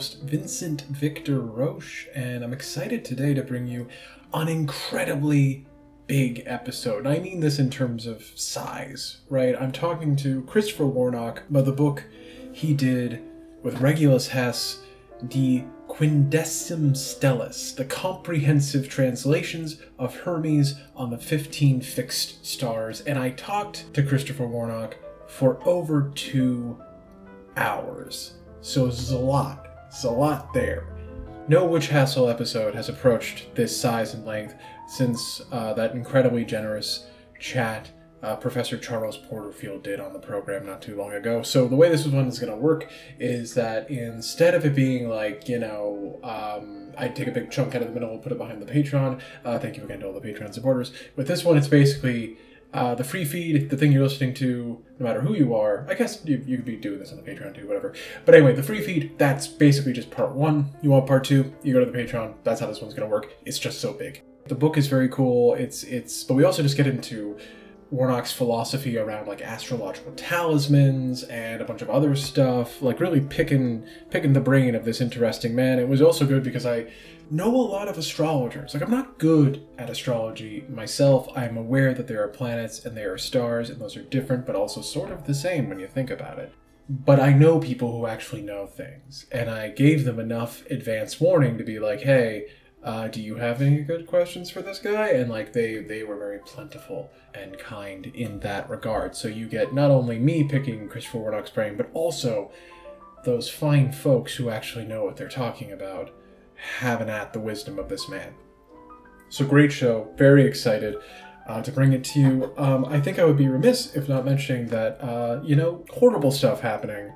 host, Vincent Victor Roche, and I'm excited today to bring you an incredibly big episode. I mean this in terms of size, right? I'm talking to Christopher Warnock about the book he did with Regulus Hess, De Quindecim Stellis, the comprehensive translations of Hermes on the 15 fixed stars. And I talked to Christopher Warnock for over two hours. So it's a lot. It's a lot there. No Witch Hassle episode has approached this size and length since uh, that incredibly generous chat uh, Professor Charles Porterfield did on the program not too long ago. So the way this one is going to work is that instead of it being like you know, um, I take a big chunk out of the middle and put it behind the Patreon. Uh, thank you again to all the Patreon supporters. With this one, it's basically. Uh, the free feed, the thing you're listening to, no matter who you are, I guess you, you could be doing this on the Patreon too, whatever. But anyway, the free feed, that's basically just part one. You want part two, you go to the Patreon. That's how this one's going to work. It's just so big. The book is very cool. It's, it's, but we also just get into Warnock's philosophy around like astrological talismans and a bunch of other stuff, like really picking picking the brain of this interesting man. It was also good because I know a lot of astrologers. Like I'm not good at astrology myself. I'm aware that there are planets and there are stars and those are different but also sort of the same when you think about it. But I know people who actually know things and I gave them enough advance warning to be like, "Hey, uh, do you have any good questions for this guy and like they they were very plentiful and kind in that regard so you get not only me picking christopher warnock's brain but also those fine folks who actually know what they're talking about having at the wisdom of this man so great show very excited uh, to bring it to you um, i think i would be remiss if not mentioning that uh, you know horrible stuff happening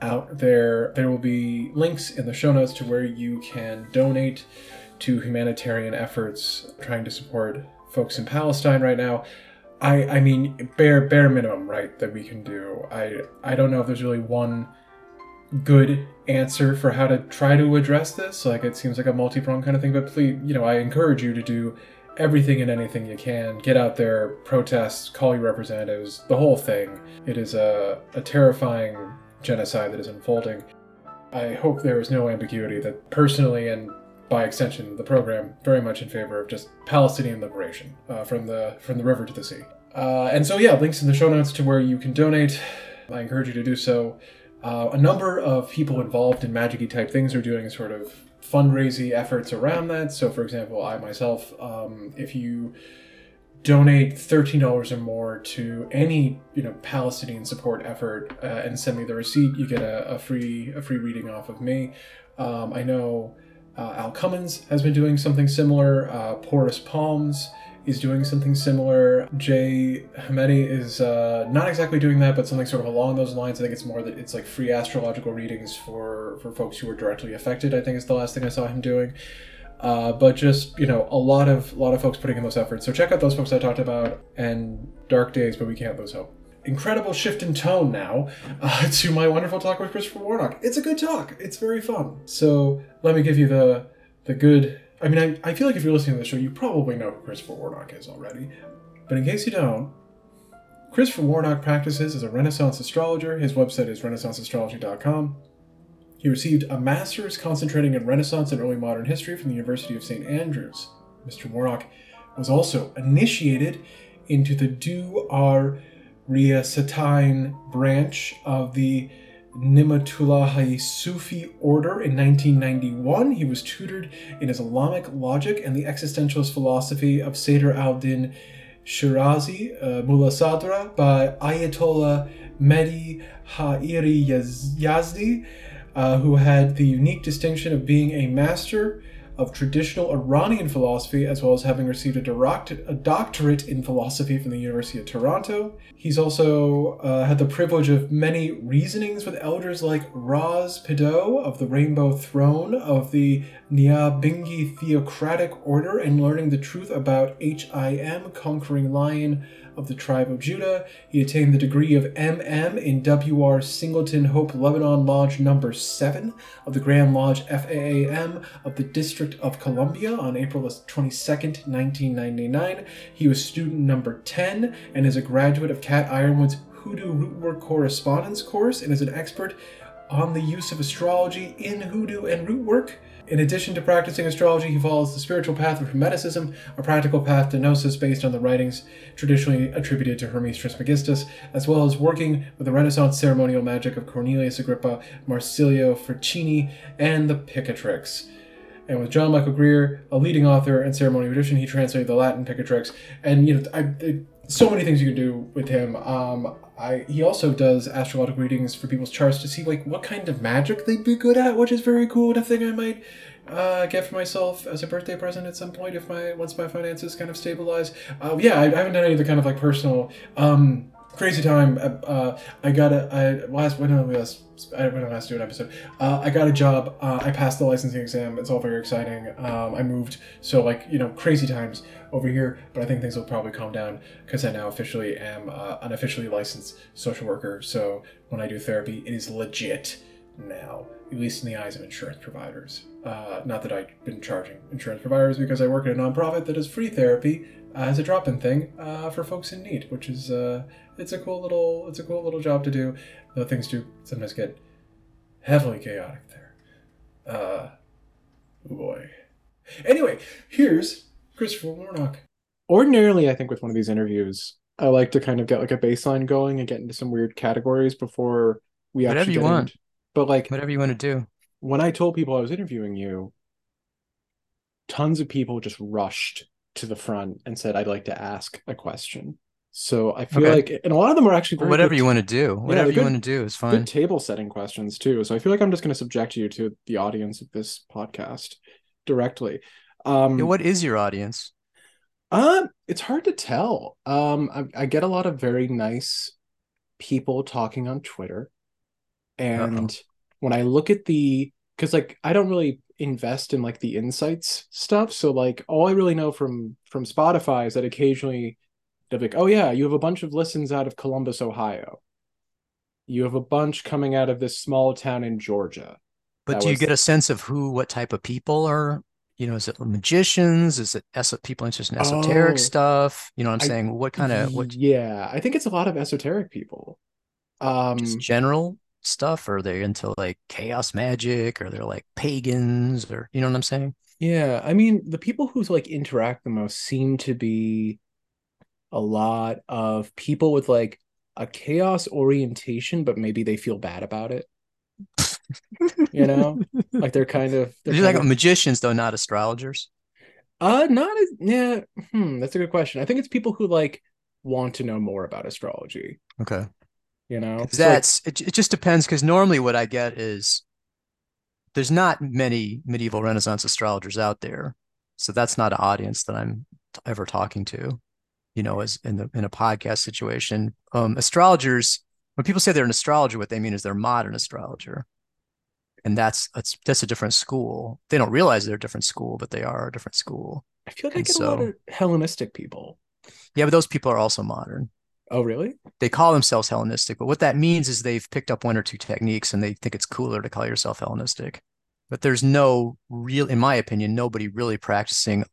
out there there will be links in the show notes to where you can donate to humanitarian efforts trying to support folks in Palestine right now. I I mean bare bare minimum right that we can do. I I don't know if there's really one good answer for how to try to address this. Like it seems like a multi-pronged kind of thing, but please, you know, I encourage you to do everything and anything you can. Get out there, protest, call your representatives, the whole thing. It is a, a terrifying genocide that is unfolding. I hope there is no ambiguity that personally and by extension, the program very much in favor of just Palestinian liberation uh, from the from the river to the sea. Uh, and so, yeah, links in the show notes to where you can donate. I encourage you to do so. Uh, a number of people involved in magic type things are doing sort of fundraising efforts around that. So, for example, I myself, um, if you donate thirteen dollars or more to any you know Palestinian support effort uh, and send me the receipt, you get a, a free a free reading off of me. Um, I know uh, Al Cummins has been doing something similar. Uh, Porous Palms is doing something similar. Jay Hamedi is uh, not exactly doing that, but something sort of along those lines. I think it's more that it's like free astrological readings for for folks who are directly affected. I think is the last thing I saw him doing. Uh, but just you know, a lot of a lot of folks putting in those efforts. So check out those folks I talked about and Dark Days, but we can't lose hope incredible shift in tone now uh, to my wonderful talk with Christopher Warnock. It's a good talk. It's very fun. So let me give you the the good. I mean, I, I feel like if you're listening to the show, you probably know who Christopher Warnock is already. But in case you don't, Christopher Warnock practices as a Renaissance astrologer. His website is renaissanceastrology.com. He received a master's concentrating in Renaissance and early modern history from the University of St. Andrews. Mr. Warnock was also initiated into the Du Ar Riyasatine branch of the Ni'matullahi Sufi order in 1991. He was tutored in Islamic logic and the existentialist philosophy of Sadr al-Din Shirazi, uh, Mullah Sadra, by Ayatollah Mehdi Ha'iri Yazdi, uh, who had the unique distinction of being a master of traditional Iranian philosophy, as well as having received a, a doctorate in philosophy from the University of Toronto. He's also uh, had the privilege of many reasonings with elders like Raz Pido of the Rainbow Throne of the Nyabingi Theocratic Order and learning the truth about HIM, conquering lion of the tribe of Judah. He attained the degree of MM in WR Singleton Hope Lebanon Lodge number 7 of the Grand Lodge FAAM of the District of Columbia on April 22, 1999. He was student number 10 and is a graduate of Cat Yronwode's Hoodoo Rootwork Correspondence course and is an expert on the use of astrology in hoodoo and rootwork. In addition to practicing astrology, he follows the spiritual path of Hermeticism, a practical path to gnosis based on the writings traditionally attributed to Hermes Trismegistus, as well as working with the Renaissance ceremonial magic of Cornelius Agrippa, Marsilio Ficino, and the Picatrix. And with John Michael Greer, a leading author and ceremonial magician, he translated the Latin Picatrix. And you know, I, I, so many things you can do with him. Um, I he also does astrological readings for people's charts to see like what kind of magic they'd be good at, which is very cool and a thing I might uh, get for myself as a birthday present at some point if my once my finances kind of stabilize. Uh, yeah, I, I, haven't done any of the kind of like personal um, crazy time. Uh, uh I got a I last when I last I when I last do an episode. Uh, I got a job. Uh, I passed the licensing exam. It's all very exciting. Um, I moved, so like you know crazy times over here. But I think things will probably calm down because I now officially am uh, an officially licensed social worker. So when I do therapy, it is legit now, at least in the eyes of insurance providers. Uh, not that I've been charging insurance providers because I work at a nonprofit that does free therapy uh, as a drop-in thing uh, for folks in need, which is uh, it's a cool little it's a cool little job to do. Though things do sometimes get heavily chaotic there. Uh, oh boy. Anyway, here's Christopher Warnock. Ordinarily, I think with one of these interviews, I like to kind of get like a baseline going and get into some weird categories before we whatever actually you want. But like whatever you want to do. When I told people I was interviewing you, tons of people just rushed to the front and said, "I'd like to ask a question." So I feel okay. like, and a lot of them are actually whatever good, you want to do. Whatever yeah, you want to do is fine. Good table setting questions too. So I feel like I'm just going to subject you to the audience of this podcast directly. Um, yeah, what is your audience? Uh, it's hard to tell. Um, I, I get a lot of very nice people talking on Twitter, and Uh-oh. when I look at the, because like I don't really invest in like the insights stuff. So like all I really know from from Spotify is that occasionally they're like, oh yeah, you have a bunch of listens out of Columbus, Ohio. You have a bunch coming out of this small town in Georgia. But that do you get a sense of who, what type of people are? You know, is it magicians? Is it es- people interested in esoteric oh, stuff? You know what I'm I, saying? What kind of what? Yeah, I think it's a lot of esoteric people. Um, just general stuff, or are they into like chaos magic, or they're like pagans, or you know what I'm saying? Yeah, I mean, the people who like interact the most seem to be a lot of people with like a chaos orientation, but maybe they feel bad about it. you know, like they're kind of they're kind like of, magicians, though, not astrologers. Uh, not as yeah. Hmm, that's a good question. I think it's people who like want to know more about astrology. Okay. You know, that's like, it, it. Just depends because normally what I get is there's not many medieval Renaissance astrologers out there, so that's not an audience that I'm ever talking to you know, as in the in a podcast situation. Um, astrologers, when people say they're an astrologer, what they mean is they're modern astrologer, and that's that's that's a different school. They don't realize they're a different school, but they are a different school. I feel like and I get so, a lot of Hellenistic people. Yeah, but those people are also modern. Oh, really? They call themselves Hellenistic, but what that means is they've picked up one or two techniques and they think it's cooler to call yourself Hellenistic. But there's no real, in my opinion, nobody really practicing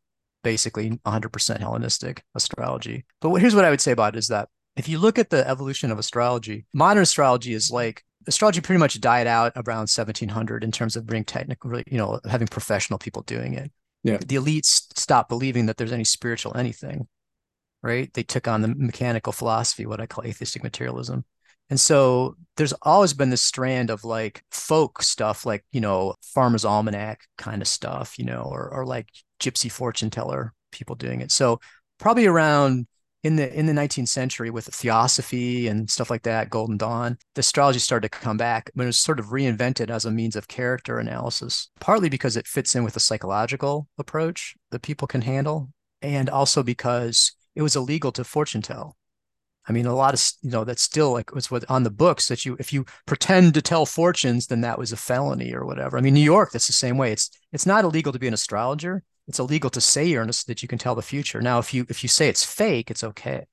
basically 100% Hellenistic astrology. But here's what I would say about it is that if you look at the evolution of astrology, modern astrology is like astrology pretty much died out around 1700 in terms of being technical, you know, having professional people doing it. Yeah. The elites stopped believing that there's any spiritual anything, right? They took on the mechanical philosophy, what I call atheistic materialism. And so there's always been this strand of like folk stuff, like, you know, Farmer's Almanac kind of stuff, you know, or, or like gypsy fortune teller people doing it. So probably around in the in the 19th century with theosophy and stuff like that, Golden Dawn, the astrology started to come back, but it was sort of reinvented as a means of character analysis, partly because it fits in with a psychological approach that people can handle, and also because it was illegal to fortune tell. I mean, a lot of you know that's still like what's what on the books that you if you pretend to tell fortunes, then that was a felony or whatever. I mean, New York, that's the same way. It's it's not illegal to be an astrologer. It's illegal to say you're that you can tell the future. Now, if you if you say it's fake, it's okay,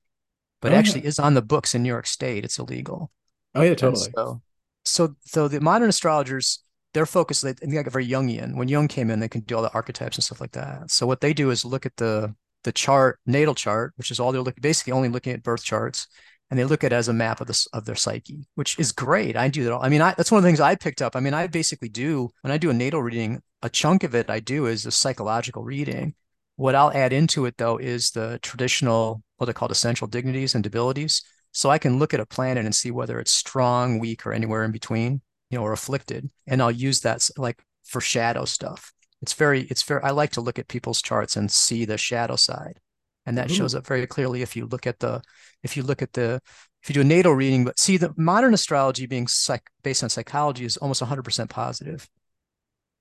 but oh, actually yeah. is on the books in New York State. It's illegal. Oh yeah, totally. so, so so the modern astrologers they're focused like, like very Jungian. When Jung came in, they can do all the archetypes and stuff like that. So what they do is look at the the chart, natal chart, which is all they're looking, basically only looking at birth charts, and they look at it as a map of this of their psyche, which is great. I do that. All. I mean, I, that's one of the things I picked up. I mean, I basically do when I do a natal reading. A chunk of it I do is a psychological reading. What I'll add into it though is the traditional what they call essential dignities and debilities. So I can look at a planet and see whether it's strong, weak, or anywhere in between, you know, or afflicted, and I'll use that like for shadow stuff. It's very, it's very. I like to look at people's charts and see the shadow side. And that Ooh. shows up very clearly if you look at the if you look at the if you do a natal reading but see the modern astrology being psych, based on psychology is almost 100% positive.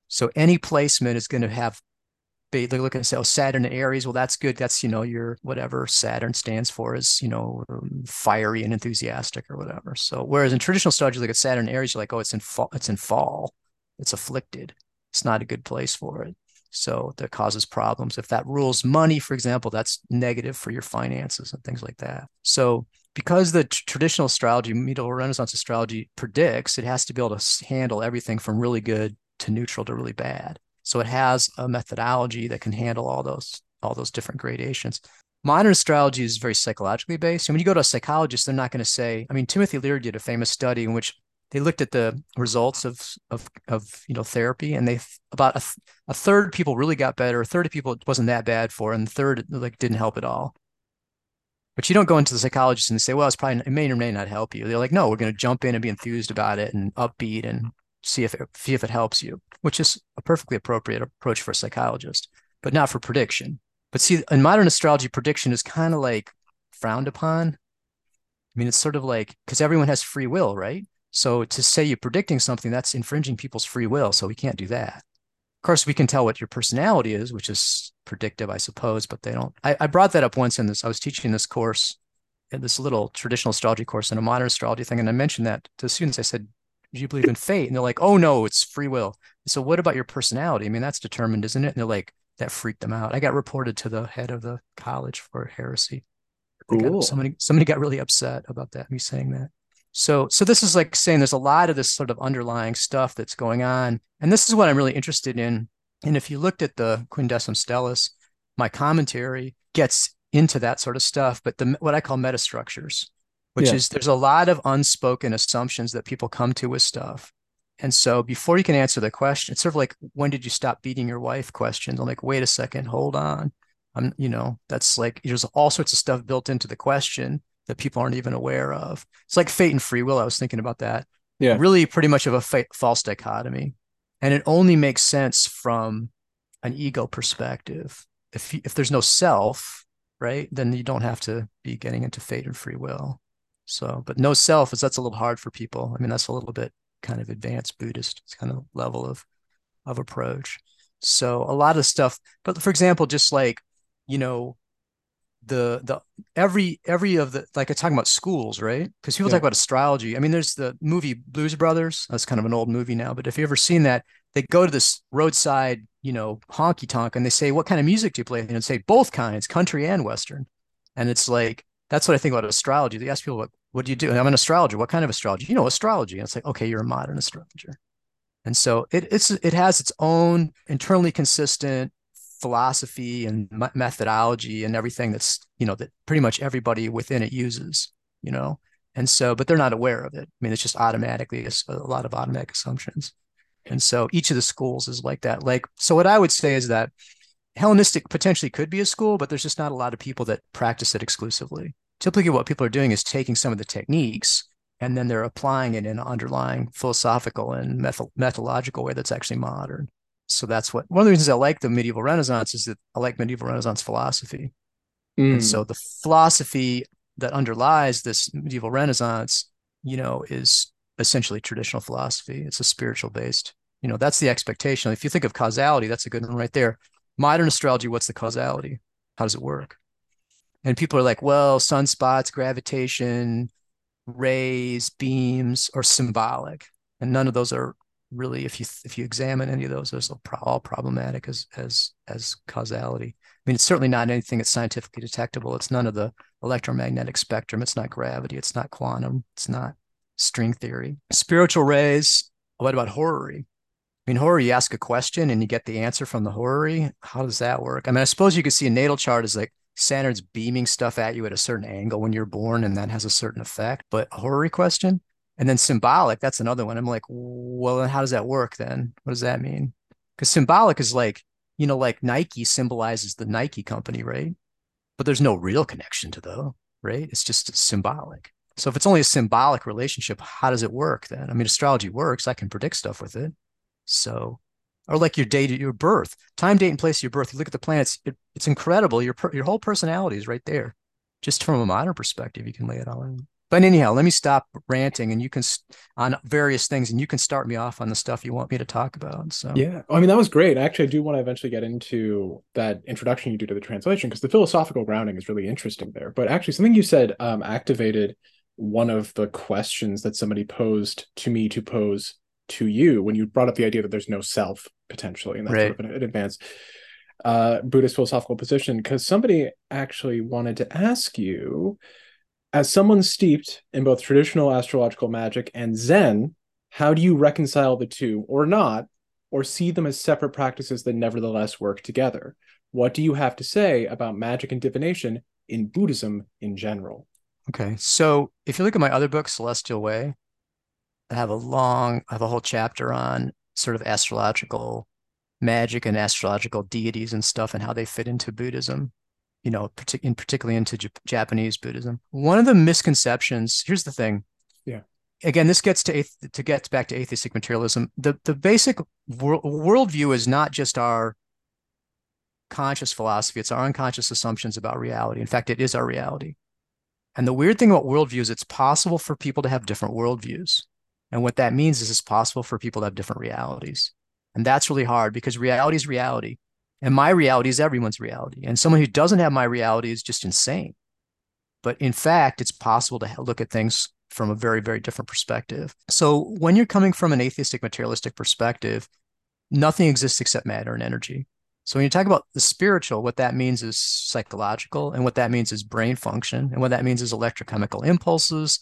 So any placement is going to have they look and say oh saturn and aries well that's good. That's you know your whatever saturn stands for is you know um, fiery and enthusiastic or whatever. So whereas in traditional astrology look at saturn and aries you're like oh it's in fall it's in fall. It's afflicted it's not a good place for it so that causes problems. If that rules money, for example, that's negative for your finances and things like that. So because the t- traditional astrology, medieval Renaissance astrology predicts, it has to be able to handle everything from really good to neutral to really bad. So it has a methodology that can handle all those all those different gradations. Modern astrology is very psychologically based. And when you go to a psychologist, they're not going to say, I mean, Timothy Leary did a famous study in which they looked at the results of of of you know therapy and they about a, a third people really got better a third of people it wasn't that bad for and the third like didn't help at all. But you don't go into the psychologist and say well it's probably it may or may not help you. They're like no we're going to jump in and be enthused about it and upbeat and see if it, see if it helps you which is a perfectly appropriate approach for a psychologist but not for prediction. But see in modern astrology prediction is kind of like frowned upon. I mean it's sort of like because everyone has free will right so to say you're predicting something, that's infringing people's free will. So we can't do that. Of course, we can tell what your personality is, which is predictive, I suppose, but they don't. I, I brought that up once in this. I was teaching this course, this little traditional astrology course and a modern astrology thing. And I mentioned that to students. I said, Do you believe in fate? And they're like, Oh, no, it's free will. So what about your personality? I mean, that's determined, isn't it? And they're like, That freaked them out. I got reported to the head of the college for heresy. Cool. somebody somebody got really upset about that me saying that so, so this is like saying there's a lot of this sort of underlying stuff that's going on, and this is what I'm really interested in. And if you looked at De Quindecim Stellis, my commentary gets into that sort of stuff, but the what I call metastructures, which yeah. is there's a lot of unspoken assumptions that people come to with stuff. And so before you can answer the question, it's sort of like when did you stop beating your wife questions. I'm like, wait a second, hold on. I'm, you know, that's like there's all sorts of stuff built into the question that people aren't even aware of. It's like fate and free will. I was thinking about that. Yeah. Really pretty much of a fa- false dichotomy. And it only makes sense from an ego perspective. If if there's no self, right, then you don't have to be getting into fate and free will. So, but no self is that's a little hard for people. I mean, that's a little bit kind of advanced Buddhist kind of level of of approach. So a lot of stuff, but for example, just like, you know, the the every every of the like I talking about schools, right? Because people yeah. talk about astrology. I mean, there's the movie Blues Brothers. That's kind of an old movie now, but if you ever seen that, they go to this roadside, you know, honky tonk, and they say, "What kind of music do you play?" And say both kinds, country and western. And it's like that's what I think about astrology. They ask people, "What what do you do?" And I'm an astrologer. What kind of astrology? You know, astrology. And it's like, okay, you're a modern astrologer. And so it it's it has its own internally consistent philosophy and methodology and everything that's you know that pretty much everybody within it uses you know? And so but they're not aware of it. I mean it's just automatically a, a lot of automatic assumptions. And so each of the schools is like that. Like so what i would say is that hellenistic potentially could be a school but there's just not a lot of people that practice it exclusively. Typically what people are doing is taking some of the techniques and then they're applying it in an underlying philosophical and methodological way that's actually modern so that's what one of the reasons I like the medieval Renaissance is that I like medieval Renaissance philosophy. Mm. And so the philosophy that underlies this medieval Renaissance, you know, is essentially traditional philosophy. It's a spiritual based, you know, that's the expectation. If you think of causality, that's a good one right there. Modern astrology, what's the causality? How does it work? And people are like, well, sunspots, gravitation, rays, beams are symbolic. And none of those are really if you if you examine any of those those are all problematic as as as causality. I mean it's certainly not anything that's scientifically detectable. It's none of the electromagnetic spectrum. It's not gravity. It's not quantum. It's not string theory. Spiritual rays what about horary I mean, horary, you ask a question and you get the answer from the horary. How does that work? I mean, I suppose you could see a natal chart as like Saturn's beaming stuff at you at a certain angle when you're born, and that has a certain effect. But horary question, and then symbolic, that's another one. I'm like, well, how does that work then? What does that mean? Because symbolic is like, you know, like Nike symbolizes the Nike company, right? But there's no real connection to though, right? It's just symbolic. So if it's only a symbolic relationship, how does it work then? I mean, astrology works. I can predict stuff with it. So or like your date your birth, time, date, and place of your birth. You look at the planets; it, it's incredible. Your your whole personality is right there. Just from a modern perspective, you can lay it all out. But anyhow, let me stop ranting, and you can on various things, and you can start me off on the stuff you want me to talk about. So yeah, I mean that was great. Actually, I do want to eventually get into that introduction you do to the translation because the philosophical grounding is really interesting there. But actually, something you said um, activated one of the questions that somebody posed to me to pose to you when you brought up the idea that there's no self potentially, and that's right. sort of an, an advanced uh, Buddhist philosophical position. Because somebody actually wanted to ask you, as someone steeped in both traditional astrological magic and Zen, how do you reconcile the two, or not, or see them as separate practices that nevertheless work together? What do you have to say about magic and divination in Buddhism in general? Okay, so if you look at my other book, Celestial Way, I have a long, I have a whole chapter on sort of astrological magic and astrological deities and stuff and how they fit into Buddhism, you know, partic- in particularly into J- Japanese Buddhism. One of the misconceptions, here's the thing. Yeah. Again, this gets to to get back to atheistic materialism. The the basic wor- worldview is not just our conscious philosophy; it's our unconscious assumptions about reality. In fact, it is our reality. And the weird thing about worldview is it's possible for people to have different worldviews. And what that means is it's possible for people to have different realities. And that's really hard because reality is reality. And my reality is everyone's reality. And someone who doesn't have my reality is just insane. But in fact, it's possible to look at things from a very, very different perspective. So when you're coming from an atheistic, materialistic perspective, nothing exists except matter and energy. So when you talk about the spiritual, what that means is psychological, and what that means is brain function, and what that means is electrochemical impulses,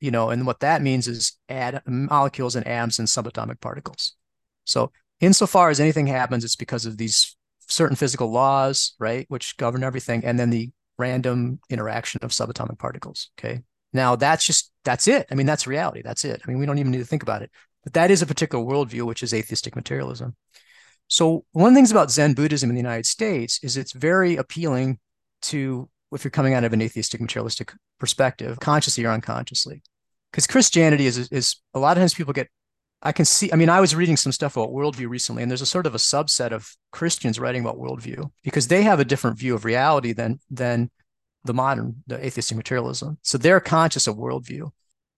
you know, and what that means is add molecules and atoms and subatomic particles. So insofar as anything happens, it's because of these certain physical laws, right, which govern everything, and then the random interaction of subatomic particles. Okay. Now that's just that's it. I mean, that's reality. That's it. I mean, we don't even need to think about it. But that is a particular worldview, which is atheistic materialism. So one of the things about Zen Buddhism in the United States is it's very appealing to if you're coming out of an atheistic materialistic perspective, consciously or unconsciously. Because Christianity is is a lot of times people get I can see, I mean, I was reading some stuff about worldview recently, and there's a sort of a subset of Christians writing about worldview because they have a different view of reality than than the modern, the atheistic materialism. So they're conscious of worldview.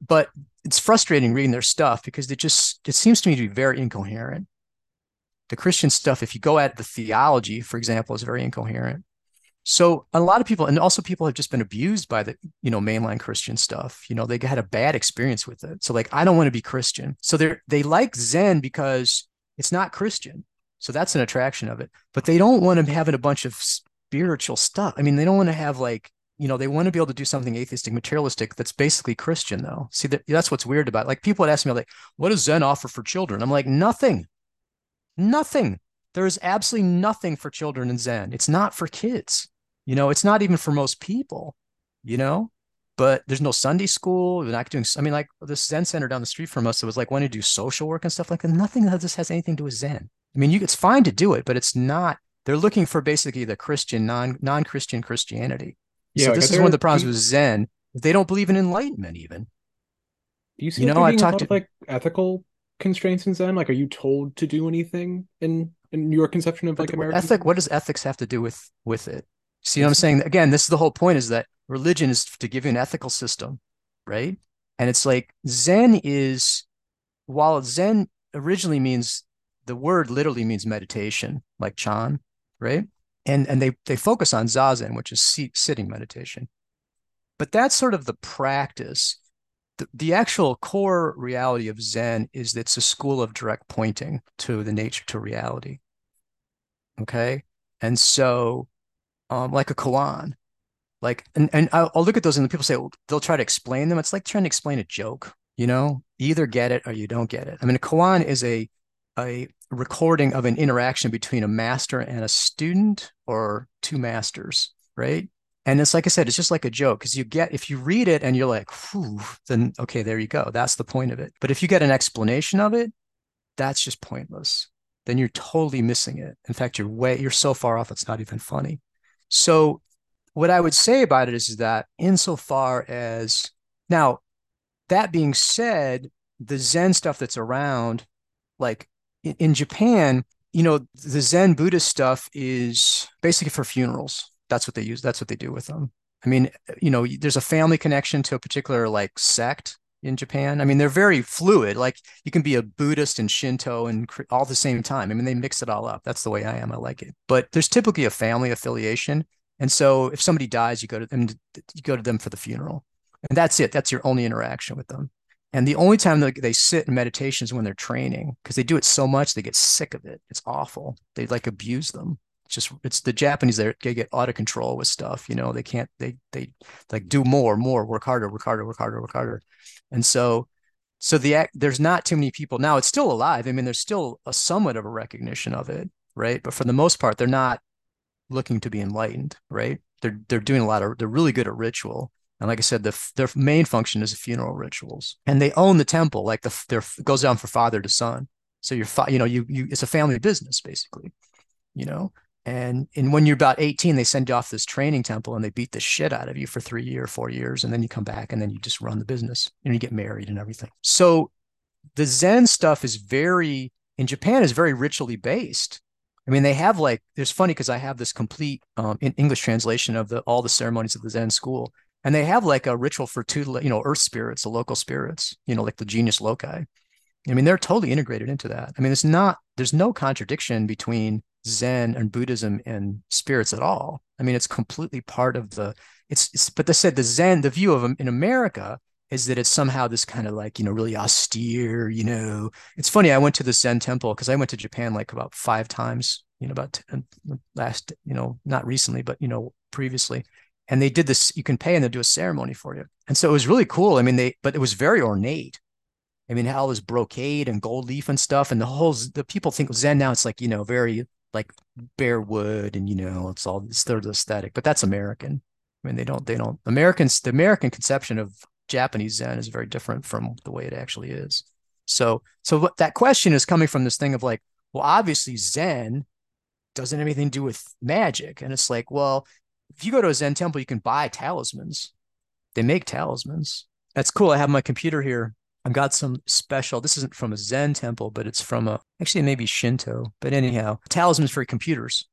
But it's frustrating reading their stuff because it just it seems to me to be very incoherent. The Christian stuff, if you go at the theology, for example, is very incoherent. So a lot of people, and also people have just been abused by the, you know, mainline Christian stuff. You know, they had a bad experience with it. So like, I don't want to be Christian. So they they like Zen because it's not Christian. So that's an attraction of it. But they don't want to have a bunch of spiritual stuff. I mean, they don't want to have like, you know, they want to be able to do something atheistic, materialistic that's basically Christian though. See that that's what's weird about it. Like people would ask me like, what does Zen offer for children? I'm like, nothing. Nothing. There is absolutely nothing for children in Zen. It's not for kids. You know, it's not even for most people, you know, but there's no Sunday school. They're not doing, I mean, like the Zen center down the street from us, it was like wanting to do social work and stuff like that. Nothing of this has anything to do with Zen. I mean, you, it's fine to do it, but it's not, they're looking for basically the Christian, non, non-Christian Christianity. Yeah, so like this is one of the problems with Zen. They don't believe in enlightenment even. Do you see you know, I talked to like ethical constraints in Zen? Like, are you told to do anything in in your conception of like American ethic? What does ethics have to do with with it? See what I'm saying? Again, this is the whole point is that religion is to give you an ethical system, right? And it's like Zen is, while Zen originally means the word literally means meditation, like Chan, right? And and they they focus on zazen, which is sitting meditation. But that's sort of the practice. The, the actual core reality of Zen is that it's a school of direct pointing to the nature to reality. Okay. And so um, like a koan. Like, and, and I'll, I'll look at those and the people say, well, they'll try to explain them. It's like trying to explain a joke, you know, either get it or you don't get it. I mean, a koan is a, a recording of an interaction between a master and a student or two masters, right? And it's like I said, it's just like a joke because you get, if you read it and you're like, whew, then okay, there you go. That's the point of it. But if you get an explanation of it, that's just pointless. Then you're totally missing it. In fact, you're way, you're so far off, it's not even funny. So, what I would say about it is, that insofar as now, that being said, the Zen stuff that's around, like in, in Japan, you know, the Zen Buddhist stuff is basically for funerals that's what they use. That's what they do with them. I mean, you know, there's a family connection to a particular like sect in Japan. I mean, they're very fluid. Like you can be a Buddhist and Shinto and all the same time. I mean, they mix it all up. That's the way I am. I like it. But there's typically a family affiliation. And so if somebody dies, you go to them, you go to them for the funeral. And that's it. That's your only interaction with them. And the only time that they sit in meditation is when they're training because they do it so much they get sick of it. It's awful. They like abuse them just it's the Japanese they get out of control with stuff. You know, they can't they they like do more, more, work harder, work harder, work harder, work harder, and so so the there's not too many people now. It's still alive. I mean, there's still a somewhat of a recognition of it, right? But for the most part, they're not looking to be enlightened, right? They're they're doing a lot of they're really good at ritual. And like I said, the, their main function is funeral rituals, and they own the temple. Like the their goes down for father to son. So you're, you know, you you it's a family business basically, you know. And and when you're about 18, they send you off this training temple and they beat the shit out of you for three or four years. And then you come back and then you just run the business and you get married and everything. So the Zen stuff is very in Japan is very ritually based. I mean, they have like there's funny because I have this complete um, in English translation of the all the ceremonies of the Zen school, and they have like a ritual for two, you know, earth spirits, the local spirits, you know, like the genius loci. I mean, they're totally integrated into that. I mean, it's not there's no contradiction between Zen and Buddhism and spirits at all. I mean, it's completely part of the. It's, it's but they said the Zen, the view of them in America is that it's somehow this kind of like you know really austere. You know, it's funny. I went to the Zen temple because I went to Japan like about five times. You know, about uh, last you know not recently, but you know previously, and they did this. You can pay and they do a ceremony for you, and so it was really cool. I mean, they but it was very ornate. I mean, all this brocade and gold leaf and stuff, and the whole the people think of Zen now. It's like you know very like bare wood and you know it's all it's third aesthetic but that's american. I mean they don't they don't americans the american conception of japanese zen is very different from the way it actually is. So so that question is coming from this thing of like well obviously zen doesn't have anything to do with magic. And it's like well if you go to a zen temple you can buy talismans. They make talismans. That's cool. I have my computer here I've got some special. This isn't from a Zen temple, but it's from a actually maybe Shinto. But anyhow, talismans for computers.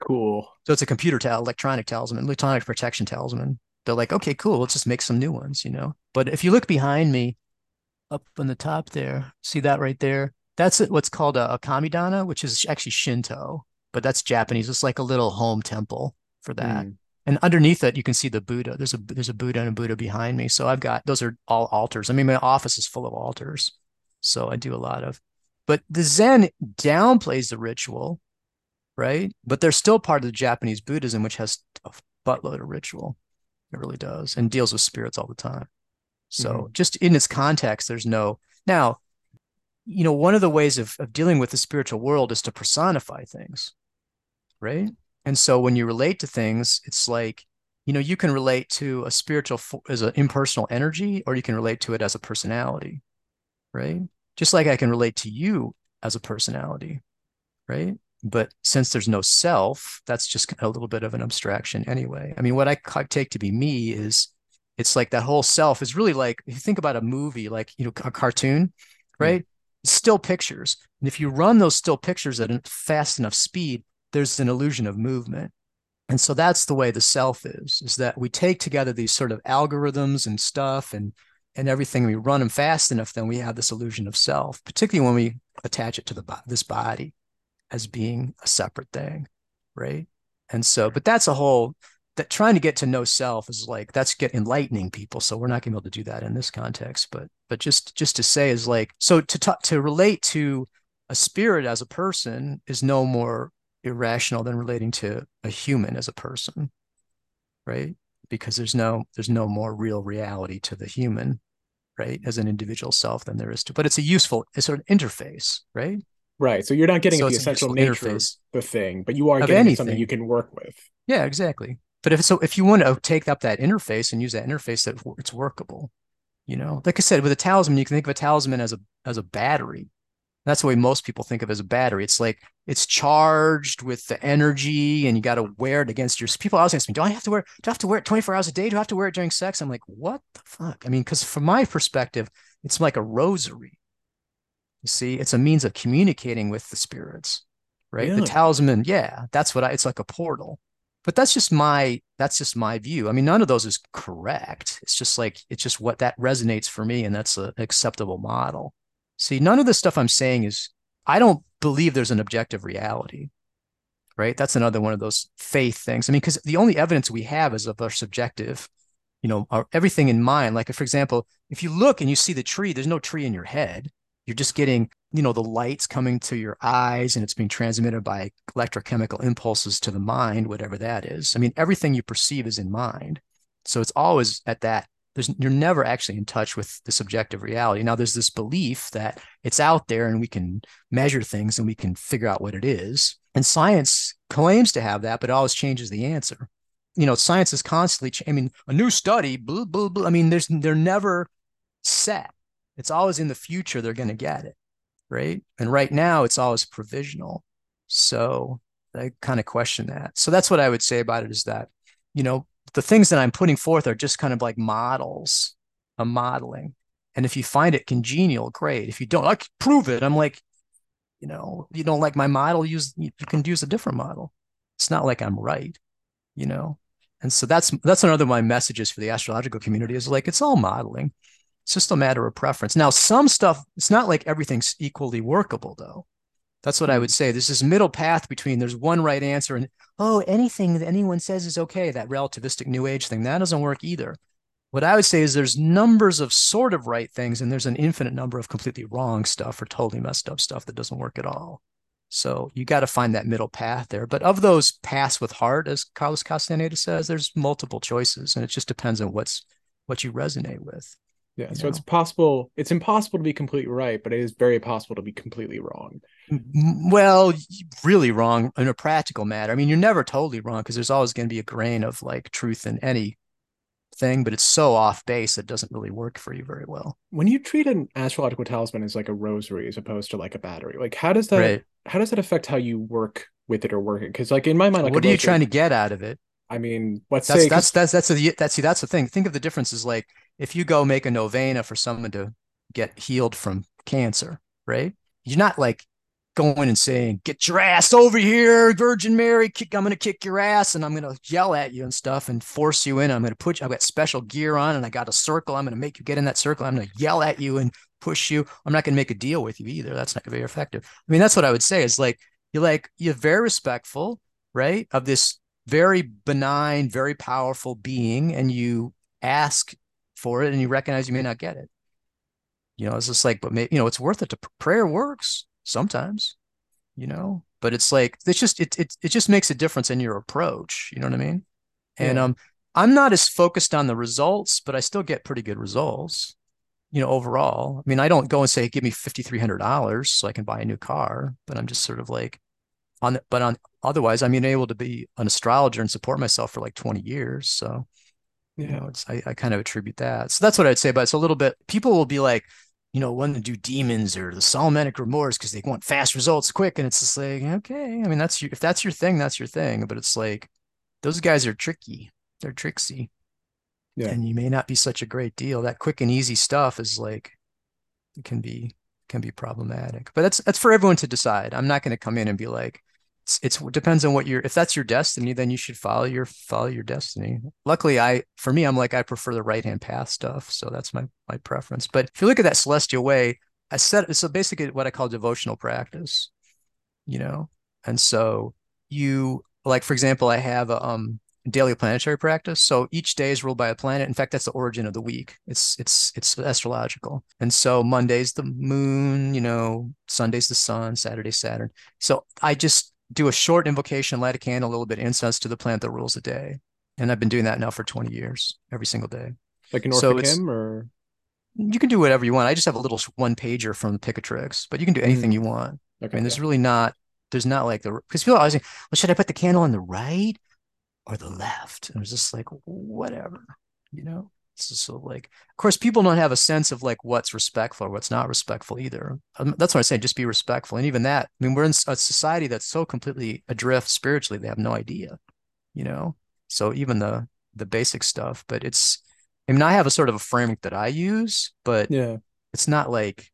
Cool. So it's a computer tal, electronic talisman, electronic protection talisman. They're like, okay, cool. Let's just make some new ones, you know. But if you look behind me, up on the top there, see that right there? That's what's called a, a kamidana, which is actually Shinto, but that's Japanese. It's like a little home temple for that. Mm and underneath it you can see the buddha. There's a there's a buddha and a buddha behind me. So i've got those are all altars. I mean my office is full of altars. So i do a lot of but the zen downplays the ritual right? But they're still part of the japanese buddhism which has a buttload of ritual. It really does and deals with spirits all the time. So mm-hmm. just in its context there's no now you know one of the ways of, of dealing with the spiritual world is to personify things right and so when you relate to things, it's like, you know, you can relate to a spiritual as an impersonal energy, or you can relate to it as a personality, right? Just like I can relate to you as a personality, right? But since there's no self, that's just a little bit of an abstraction anyway. I mean, what I take to be me is it's like that whole self is really like if you think about a movie, like you know, a cartoon, right? Still pictures. And if you run those still pictures at a fast enough speed, there's an illusion of movement. And so that's the way the self is, is that we take together these sort of algorithms and stuff and and everything, we run them fast enough, then we have this illusion of self, particularly when we attach it to the this body as being a separate thing, right? And so, but that's a whole that trying to get to know self is like that's get enlightening people. So we're not gonna be able to do that in this context. But but just just to say is like so to talk to relate to a spirit as a person is no more irrational than relating to a human as a person right because there's no there's no more real reality to the human right as an individual self than there is to but it's a useful it's sort of interface right right so you're not getting so the essential nature interface of the thing but you are getting something you can work with yeah exactly But if so, if you want to take up that interface and use that interface, that it's workable. You know, like I said, with a talisman, you can think of a talisman as a as a battery. That's the way most people think of it as a battery. It's like it's charged with the energy, and you got to wear it against your. People always ask me, "Do I have to wear? Do I have to wear it 24 hours a day? Do I have to wear it during sex?" I'm like, "What the fuck?" I mean, because from my perspective, it's like a rosary. You see, it's a means of communicating with the spirits, right? Really? The talisman, yeah, that's what I. It's like a portal but that's just my that's just my view i mean none of those is correct it's just like it's just what that resonates for me and that's an acceptable model see none of the stuff i'm saying is i don't believe there's an objective reality right? That's another one of those faith things. I mean because the only evidence we have is of our subjective you know our, everything in mind. Like for example if you look and you see the tree there's no tree in your head. You're just getting you know the lights coming to your eyes and it's being transmitted by electrochemical impulses to the mind whatever that is. I mean everything you perceive is in mind. So it's always at that there's you're never actually in touch with the subjective reality now there's this belief that it's out there and we can measure things and we can figure out what it is and science claims to have that but it always changes the answer you know science is constantly i mean a new study blah, blah, blah. i mean there's they're never set it's always in the future they're going to get it right? And right now it's always provisional. So I kind of question that. So that's what I would say about it is that, you know, the things that I'm putting forth are just kind of like models, a modeling. And if you find it congenial, great. If you don't, like prove it. I'm like, you know, you don't like my model, use you can use a different model. It's not like I'm right, you know. And so that's that's another of my messages for the astrological community is like it's all modeling. It's just a matter of preference. Now, some stuff, it's not like everything's equally workable, though. That's what I would hmm. say. There's this middle path between there's one right answer and, oh, anything that anyone says is okay, that relativistic new age thing. That doesn't work either. What I would say is there's numbers of sort of right things, and there's an infinite number of completely wrong stuff or totally messed up stuff that doesn't work at all. So you got to find that middle path there. But of those paths with heart, as Carlos Castaneda says, there's multiple choices, and it just depends on what's what you resonate with. Yeah, so know? it's possible. It's impossible to be completely right, but it is very possible to be completely wrong. Well, really wrong in a practical matter. I mean, you're never totally wrong because there's always going to be a grain of like truth in any thing, but it's so off base it doesn't really work for you very well. When you treat an astrological talisman as like a rosary as opposed to like a battery, like how does that right. how does that affect how you work with it or work it? Because like in my mind, like what are you trying to get out of it? I mean, let's that's, say that's that's that's the that's see that's the thing. Think of the differences. Like if you go make a novena for someone to get healed from cancer, right? You're not like going and saying, "Get your ass over here, Virgin Mary! Kick, I'm going to kick your ass, and I'm going to yell at you and stuff, and force you in. I'm going to put you. I've got special gear on, and I got a circle. I'm going to make you get in that circle. I'm going to yell at you and push you. I'm not going to make a deal with you either. That's not very effective. I mean, that's what I would say. Is like you're like you're very respectful, right, of this very benign, very powerful being, and you ask for it and you recognize you may not get it. You know, it's just like, but maybe, you know, it's worth it to prayer works sometimes, you know, but it's like, it's just, it, it, it just makes a difference in your approach. You know what I mean? And, um, I'm not as focused on the results, but I still get pretty good results, you know, overall. I mean, I don't go and say, give me $5,300 so I can buy a new car, but I'm just sort of like, on the, but on otherwise I'm able to be an astrologer and support myself for like 20 years. So, yeah. You know, it's, I, I kind of attribute that. So that's what I'd say, but it's a little bit, people will be like, you know, want to do demons or the Solomonic grimoires because they want fast results quick. And it's just like, okay, I mean, that's your, if that's your thing, that's your thing. But it's like, those guys are tricky. They're tricksy. Yeah. And you may not be such a great deal. That quick and easy stuff is like, it can be, can be problematic. But that's, that's for everyone to decide. I'm not going to come in and be like, it's, it depends on what your if that's your destiny then you should follow your follow your destiny. Luckily i for me i'm like i prefer the right hand path stuff so that's my my preference. But if you look at that celestial way i said so basically what i call devotional practice you know? And so you like for example i have a um daily planetary practice. So each day is ruled by a planet. In fact that's the origin of the week. It's it's it's astrological. And so monday's the moon you know sunday's the sun saturday saturn. So i just do a short invocation, light a candle, a little bit of incense to the plant that rules the day. And I've been doing that now for 20 years, every single day. Like an Orphic so hymn or? You can do whatever you want. I just have a little one pager from Picatrix, but you can do anything mm. you want. Okay, I mean, there's yeah. really not, there's not like the, because people always say, well, should I put the candle on the right or the left. And it was just like, whatever, you know? So, so like, of course, people don't have a sense of like what's respectful or what's not respectful either. Um, that's what I say, just be respectful. And even that, I mean, we're in a society that's so completely adrift spiritually, they have no idea, you know? So even the, the basic stuff, but it's, I mean, I have a sort of a framework that I use, but yeah, it's not like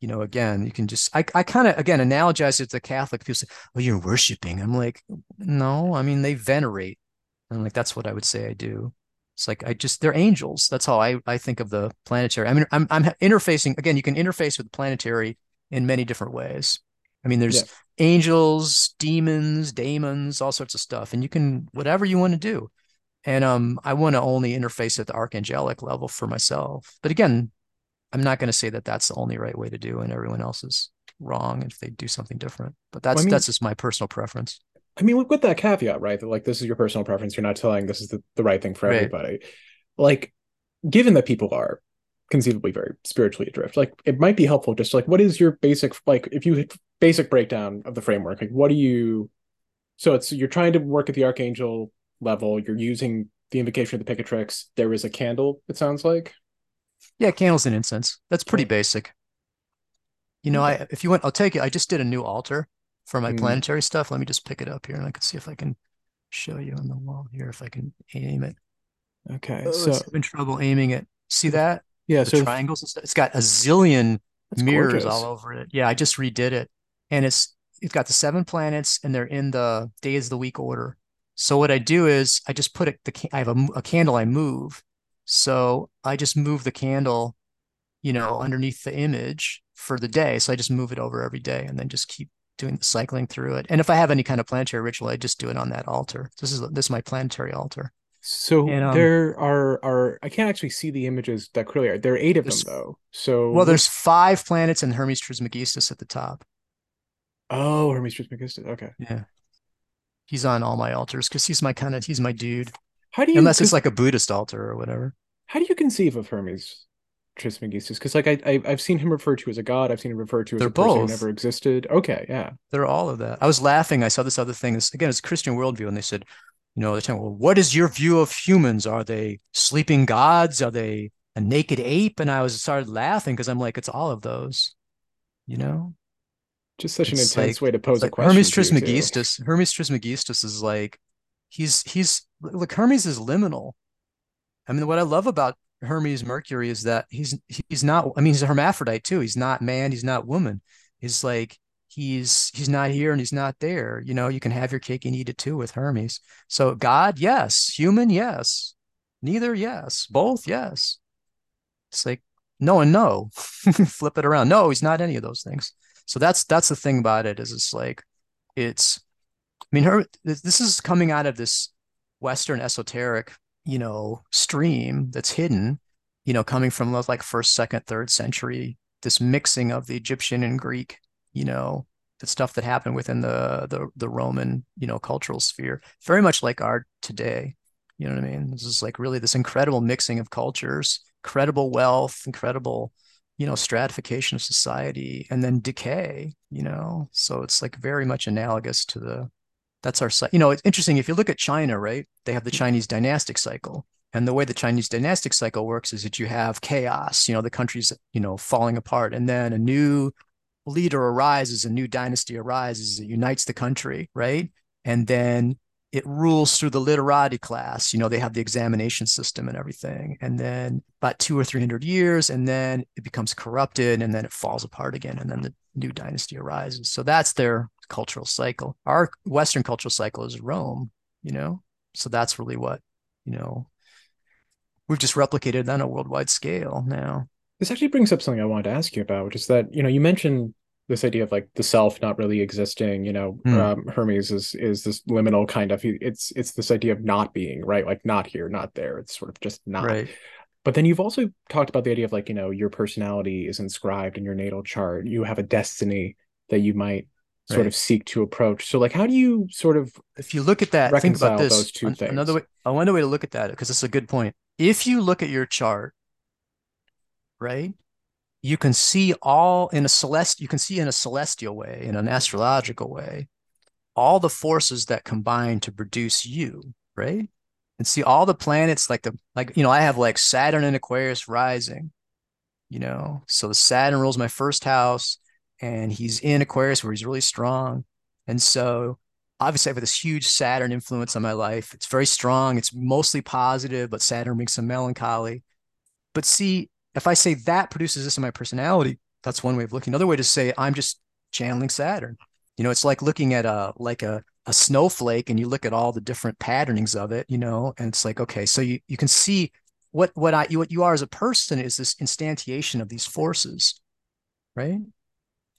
you know, again, you can just I, I kind of again analogize it to Catholic people say, Oh, you're worshiping. I'm like, no, I mean they venerate. And like that's what I would say I do. It's like I just they're angels. That's how I, I think of the planetary. I mean, I'm I'm interfacing again, you can interface with planetary in many different ways. I mean, there's yeah. angels, demons, daemons, all sorts of stuff. And you can whatever you want to do. And um, I want to only interface at the archangelic level for myself. But again, I'm not going to say that that's the only right way to do, and everyone else is wrong if they do something different. But that's well, I mean, that's just my personal preference. I mean, with that caveat, right? That like this is your personal preference. You're not telling this is the, the right thing for right. everybody. Like, given that people are conceivably very spiritually adrift, like it might be helpful just like what is your basic like if you basic breakdown of the framework, like what do you so it's you're trying to work at the archangel level, you're using the invocation of the Picatrix. There is a candle, it sounds like. Yeah, candles and incense. That's pretty basic. You know, I if you want, I'll take it. I just did a new altar for my mm. planetary stuff. Let me just pick it up here, and I can see if I can show you on the wall here if I can aim it. Okay, oh, so I'm in trouble aiming it. See that? Yeah, the so triangles. And stuff. It's got a zillion mirrors gorgeous. all over it. Yeah, I just redid it, and it's it's got the seven planets, and they're in the days of the week order. So what I do is I just put it. The I have a, a candle I move, so I just move the candle, you know, underneath the image for the day. So I just move it over every day and then just keep doing the cycling through it. And if I have any kind of planetary ritual, I just do it on that altar. This is this is my planetary altar. So and, um, there are are I can't actually see the images that clearly. Are. There are eight of them though. So well, there's five planets and Hermes Trismegistus at the top. Oh, Hermes Trismegistus. Okay. Yeah. He's on all my altars because he's my kind of he's my dude. How do you unless it's like a Buddhist altar or whatever? How do you conceive of Hermes Trismegistus? Because like I, I have seen him referred to as a god. I've seen him referred to as They're a person who never existed. Okay, yeah. They're all of that. I was laughing. I saw this other thing. This, again, it's Christian worldview, and they said, you know, they're well, what is your view of humans? Are they sleeping gods? Are they a naked ape? And I was started laughing because I'm like, it's all of those, you know. Just such it's an intense like, way to pose a question. Hermes Trismegistus. Hermes Trismegistus is like he's he's like Hermes is liminal. I mean, what I love about Hermes Mercury is that he's he's not. I mean, he's a hermaphrodite too. He's not man. He's not woman. He's like he's he's not here and he's not there. You know, you can have your cake and eat it too with Hermes. So God, yes. Human, yes. Neither, yes. Both, yes. It's like no and no. Flip it around. No, he's not any of those things. So that's that's the thing about it is it's like it's I mean her this is coming out of this Western esoteric, you know, stream that's hidden, you know, coming from like first, second, third century, this mixing of the Egyptian and Greek, you know, the stuff that happened within the the the Roman, you know, cultural sphere, very much like art today. You know what I mean? This is like really this incredible mixing of cultures, incredible wealth, incredible you know stratification of society and then decay you know so it's like very much analogous to the that's our you know it's interesting if you look at china right they have the chinese dynastic cycle and the way the chinese dynastic cycle works is that you have chaos you know the country's you know falling apart and then a new leader arises a new dynasty arises it unites the country right and then it rules through the literati class. You know, they have the examination system and everything. And then about two or 300 years, and then it becomes corrupted and then it falls apart again. And then the new dynasty arises. So that's their cultural cycle. Our Western cultural cycle is Rome, you know? So that's really what, you know, we've just replicated on a worldwide scale now. This actually brings up something I wanted to ask you about, which is that, you know, you mentioned this idea of like the self not really existing you know mm. um, hermes is is this liminal kind of it's it's this idea of not being right like not here not there it's sort of just not right. but then you've also talked about the idea of like you know your personality is inscribed in your natal chart you have a destiny that you might sort of seek to approach. So like how do you sort of if you look at that think about this. those two things? another way another way to look at that because it's a good point. If you look at your chart right you can see all in a celest you can see in a celestial way in an astrological way all the forces that combine to produce you right? And see all the planets like the like you know I have like Saturn and Aquarius rising, you know. So the Saturn rules my first house, and he's in Aquarius where he's really strong, and so obviously I have this huge Saturn influence on my life. It's very strong. It's mostly positive, but Saturn brings some melancholy. But see, if I say that produces this in my personality, that's one way of looking. Another way to say I'm just channeling Saturn. You know, it's like looking at a like a a snowflake and you look at all the different patternings of it, you know, and it's like, okay, so you, you can see what what I what you are as a person is this instantiation of these forces, right?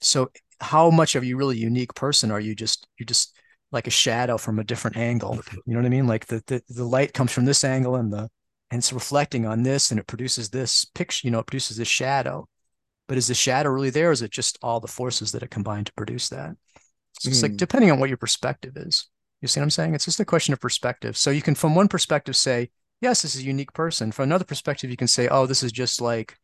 So how much of you really unique person are you just you're just like a shadow from a different angle. You know what I mean? Like the the, the light comes from this angle and the and it's reflecting on this and it produces this picture, you know, it produces this shadow. But is the shadow really there? Or is it just all the forces that are combined to produce that? So it's mm. like hmm. depending on what your perspective is. You see what I'm saying? It's just a question of perspective. So you can, from one perspective, say, yes, this is a unique person. From another perspective, you can say, oh, this is just like,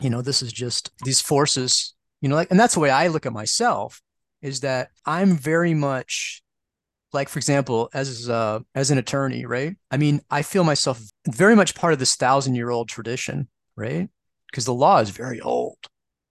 you know, this is just these forces, you know, like, and that's the way I look at myself is that I'm very much like for example as uh, as an attorney right? I mean i feel myself very much part of this thousand year old tradition right? Because the law is very old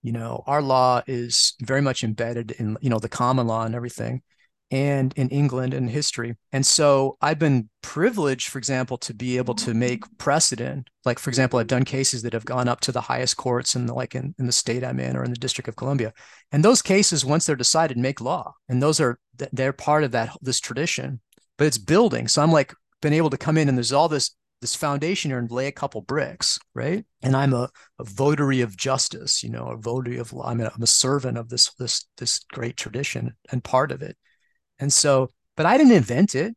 you know? Our law is very much embedded in you know the common law and everything and in England and history. And so I've been privileged, for example, to be able to make precedent. Like, for example, I've done cases that have gone up to the highest courts in the like in, in the state I'm in or in the District of Columbia. And those cases, once they're decided, make law. And those are they're part of that this tradition. But it's building. So I'm like been able to come in and there's all this this foundation here and lay a couple bricks, right? And I'm a, a votary of justice, you know, a votary of law. I'm a, I'm a servant of this this this great tradition and part of it. And so, but I didn't invent it.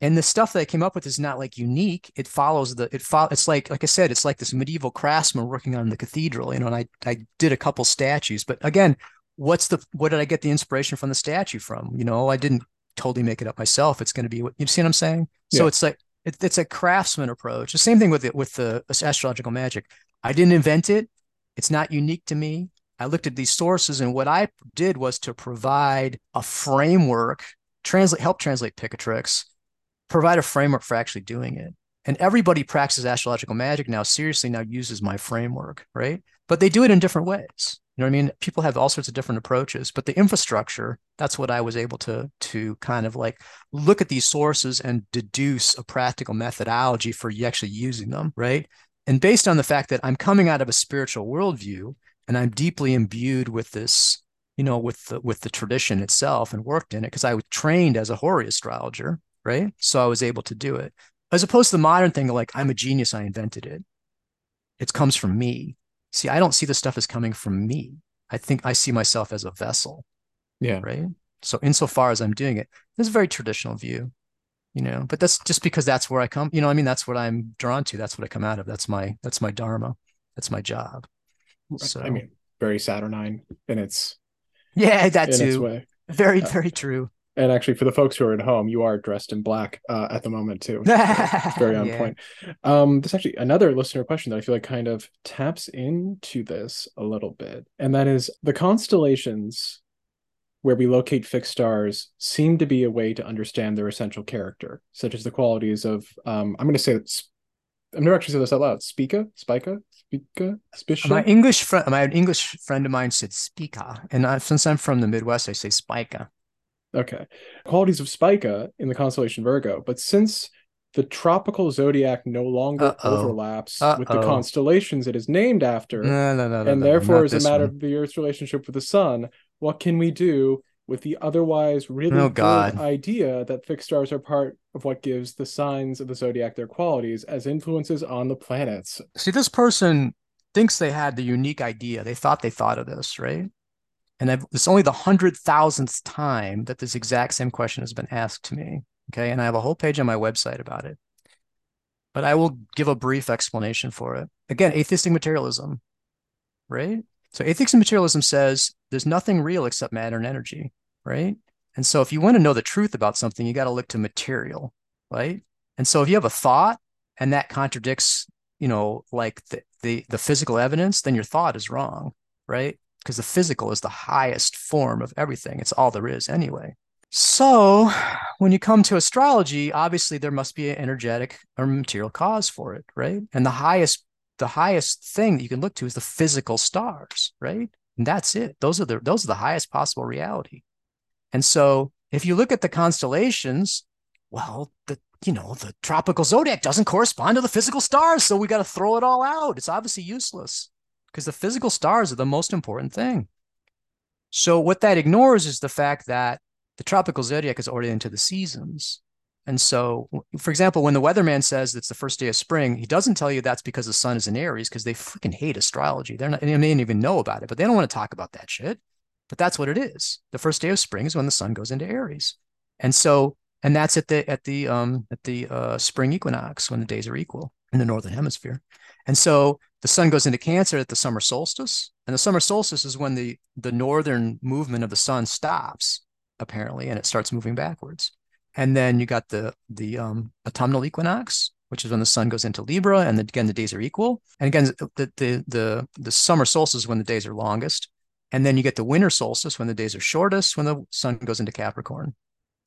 And the stuff that I came up with is not like unique. It follows the it follow. It's like like I said, it's like this medieval craftsman working on the cathedral. You know, and I I did a couple statues, but again, what's the what did I get the inspiration from the statue from? You know, I didn't totally make it up myself. It's going to be what you see what I'm saying. Yeah. So it's like it, it's a craftsman approach. The same thing with it with the astrological magic. I didn't invent it. It's not unique to me. I looked at these sources, and what I did was to provide a framework, translate, help translate Picatrix, provide a framework for actually doing it. And everybody practices astrological magic now seriously now uses my framework, right? But they do it in different ways. You know what I mean? People have all sorts of different approaches, but the infrastructure, that's what I was able to to kind of like look at these sources and deduce a practical methodology for actually using them, right? And based on the fact that I'm coming out of a spiritual worldview, and I'm deeply imbued with this, you know, with the with the tradition itself and worked in it because I was trained as a horary astrologer, right? So I was able to do it. As opposed to the modern thing, like I'm a genius, I invented it. It comes from me. See, I don't see the stuff as coming from me. I think I see myself as a vessel. Yeah. Right. So insofar as I'm doing it, this is a very traditional view, you know, but that's just because that's where I come, you know, I mean, that's what I'm drawn to. That's what I come out of. That's my, that's my Dharma. That's my job. So I mean, very Saturnine in its yeah, that too. Very, uh, very true. And actually, for the folks who are at home, you are dressed in black uh, at the moment too. very on yeah. point. Um, there's actually another listener question that I feel like kind of taps into this a little bit, and that is the constellations where we locate fixed stars seem to be a way to understand their essential character, such as the qualities of um, I'm going to say I've never actually said this out loud. Spica, Spica, Spica, Spica. My English friend, my English friend of mine said Spica, and I, since I'm from the Midwest, I say Spica. Okay, qualities of Spica in the constellation Virgo, but since the tropical zodiac no longer Uh-oh. overlaps Uh-oh. with the constellations it is named after, no, no, no, and therefore is a matter one. of the Earth's relationship with the Sun. What can we do with the otherwise really oh, good idea that fixed stars are part of what gives the signs of the zodiac their qualities as influences on the planets. See, this person thinks they had the unique idea. They thought they thought of this, right? And I've, it's only the hundred thousandth time that this exact same question has been asked to me. Okay. And I have a whole page on my website about it. But I will give a brief explanation for it. Again, atheistic materialism, right? So atheistic materialism says there's nothing real except matter and energy right? And so if you want to know the truth about something, you got to look to material, right? And so if you have a thought and that contradicts, you know, like the the, the physical evidence, then your thought is wrong, right? Because the physical is the highest form of everything. It's all there is anyway. So, when you come to astrology, obviously there must be an energetic or material cause for it, right? And the highest the highest thing that you can look to is the physical stars, right? And that's it. Those are the those are the highest possible reality. And so, if you look at the constellations, well, the you know, the tropical zodiac doesn't correspond to the physical stars, so we got to throw it all out. It's obviously useless because the physical stars are the most important thing. So what that ignores is the fact that the tropical zodiac is oriented to the seasons. And so, for example, when the weatherman says it's the first day of spring, he doesn't tell you that's because the sun is in Aries because they freaking hate astrology. They're not, they may not even know about it, but they don't want to talk about that shit. But that's what it is. The first day of spring is when the sun goes into Aries. And so, and that's at the at the um at the uh, spring equinox when the days are equal in the northern hemisphere. And so the sun goes into Cancer at the summer solstice, and the summer solstice is when the the northern movement of the sun stops apparently, and it starts moving backwards. And then you got the the um, autumnal equinox, which is when the sun goes into Libra, and again the days are equal. And again, the the the the summer solstice is when the days are longest, and then you get the winter solstice when the days are shortest, when the sun goes into Capricorn.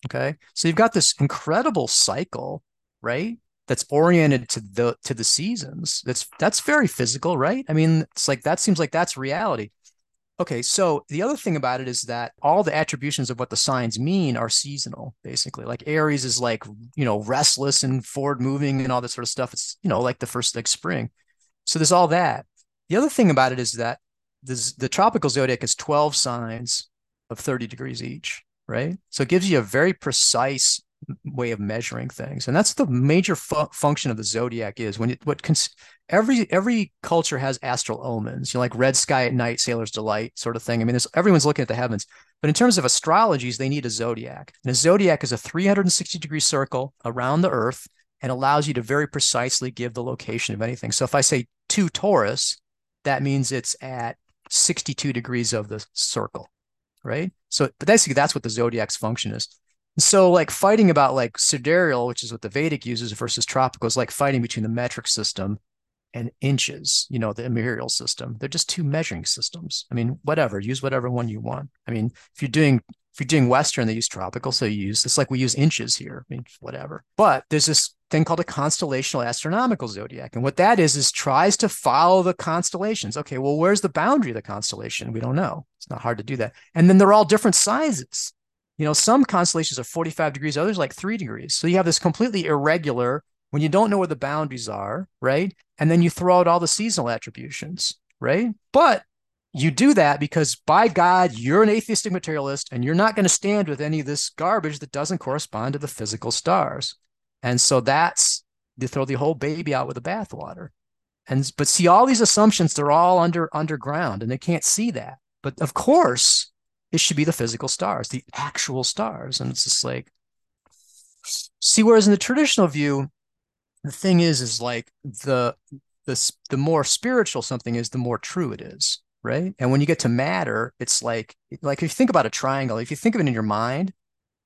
Okay, so you've got this incredible cycle, right? That's oriented to the to the seasons. That's that's very physical, right? I mean, it's like that seems like that's reality. Okay, so the other thing about it is that all the attributions of what the signs mean are seasonal, basically. Like Aries is like, you know, restless and forward moving and all that sort of stuff. It's, you know, like the first like spring. So there's all that. The other thing about it is that the tropical zodiac is 12 signs of 30 degrees each, right? So it gives you a very precise way of measuring things. And that's the major fu- function of the zodiac is when it what cons- every every culture has astral omens you know like red sky at night sailor's delight sort of thing. I mean everyone's looking at the heavens. But in terms of astrologies they need a zodiac. And a zodiac is a 360 degree circle around the earth and allows you to very precisely give the location of anything. So if i say two taurus that means it's at 62 degrees of the circle right so but basically that's what the zodiac's function is so like fighting about like sidereal, which is what the Vedic uses versus tropical is like fighting between the metric system and inches, you know, the imperial system. They're just two measuring systems. I mean, whatever, use whatever one you want. I mean, if you're doing if you're doing Western, they use tropical. So you use it's like we use inches here. I mean, whatever. But there's this thing called a constellational astronomical zodiac. And what that is, is tries to follow the constellations. Okay, well, where's the boundary of the constellation? We don't know. It's not hard to do that. And then they're all different sizes. You know, some constellations are 45 degrees, others like three degrees. So you have this completely irregular when you don't know where the boundaries are, right? And then you throw out all the seasonal attributions, right? But you do that because by God, you're an atheistic materialist and you're not going to stand with any of this garbage that doesn't correspond to the physical stars. And so that's you throw the whole baby out with the bathwater. And but see, all these assumptions, they're all under underground and they can't see that. But of course, it should be the physical stars, the actual stars. And it's just like, see, whereas in the traditional view, the thing is, is like the the the more spiritual something is, the more true it is, right? And when you get to matter, it's like like if you think about a triangle, if you think of it in your mind,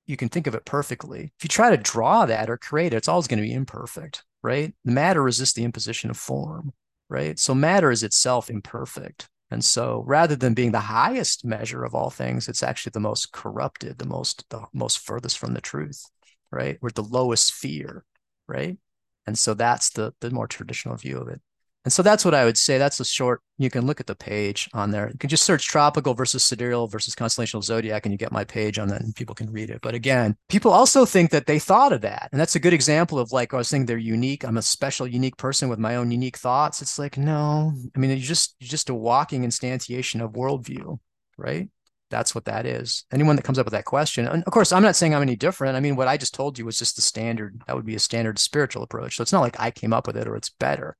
you can think of it perfectly. If you try to draw that or create it, it's always going to be imperfect, right? Matter resists the imposition of form, right? So matter is itself imperfect. And so rather than being the highest measure of all things, it's actually the most corrupted, the most the most furthest from the truth, right? We're the lowest fear, right? And so that's the the more traditional view of it. And so that's what I would say. That's a short, you can look at the page on there. You can just search tropical versus sidereal versus constellational zodiac and you get my page on that and people can read it. But again, people also think that they thought of that. And that's a good example of like, I was saying they're unique. I'm a special, unique person with my own unique thoughts. It's like, no, I mean, you're just, you're just a walking instantiation of worldview, right? That's what that is. Anyone that comes up with that question, and of course, I'm not saying I'm any different. I mean, what I just told you was just the standard. That would be a standard spiritual approach. So it's not like I came up with it or it's better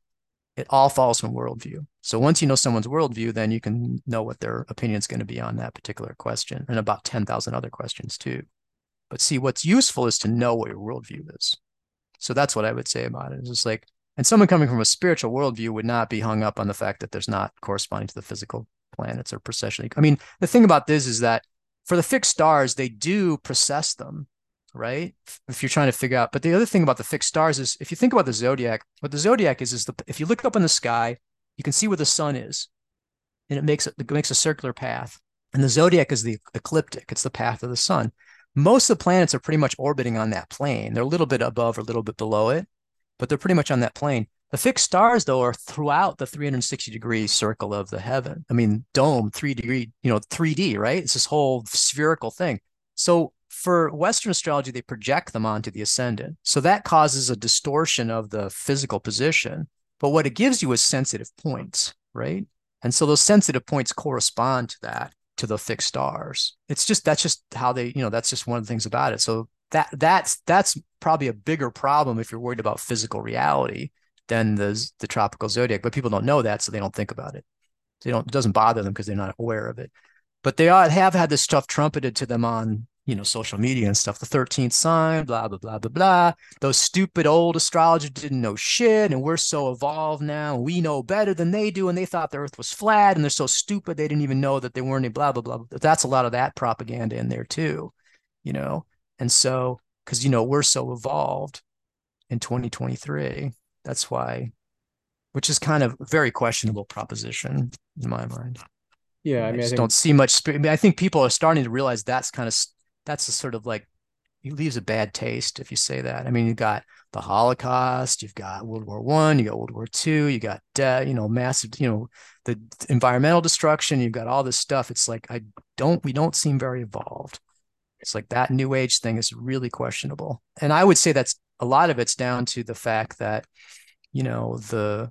it all falls from worldview. So once you know someone's worldview, then you can know what their opinion is going to be on that particular question and about 10,000 other questions too. But see, what's useful is to know what your worldview is. So that's what I would say about it. It's just like, and someone coming from a spiritual worldview would not be hung up on the fact that there's not corresponding to the physical planets or precession. I mean, the thing about this is that for the fixed stars, they do precess them right? If you're trying to figure out, but the other thing about the fixed stars is if you think about the zodiac, what the zodiac is is the if you look up in the sky, you can see where the sun is, and it makes it, makes a circular path. And the zodiac is the ecliptic; it's the path of the sun. most of the planets are pretty much orbiting on that plane. They're a little bit above or a little bit below it, but they're pretty much on that plane. The fixed stars, though, are throughout the 360 degree circle of the heaven. I mean, dome, three degree, you know, 3D, right? It's this whole spherical thing. So for Western astrology, they project them onto the ascendant. So that causes a distortion of the physical position. But what it gives you is sensitive points, right? And so those sensitive points correspond to that, to the fixed stars. It's just that's just how they, you know, that's just one of the things about it. So that that's that's probably a bigger problem if you're worried about physical reality than the the tropical zodiac. But people don't know that, so they don't think about it. They don't. It doesn't bother them because they're not aware of it. But they are, have had this stuff trumpeted to them on you know social media and stuff. The thirteenth sign, blah blah blah blah blah. Those stupid old astrologers didn't know shit, and we're so evolved now. We know better than they do, and they thought the Earth was flat, and they're so stupid they didn't even know that they weren't. Any blah blah blah. That's a lot of that propaganda in there too, you know. And so, because you know we're so evolved in 2023 that's why, which is kind of a very questionable proposition in my mind. Yeah, I, I mean, just I think... don't see much. I, mean, I think people are starting to realize that's kind of that's a sort of like it leaves a bad taste if you say that. I mean, you got the Holocaust, you've got World War One, you got World War Two, you got de- you know massive, you know, the environmental destruction. You've got all this stuff. It's like I don't, we don't seem very evolved. It's like that New Age thing is really questionable, and I would say that's a lot of it's down to the fact that, you know, the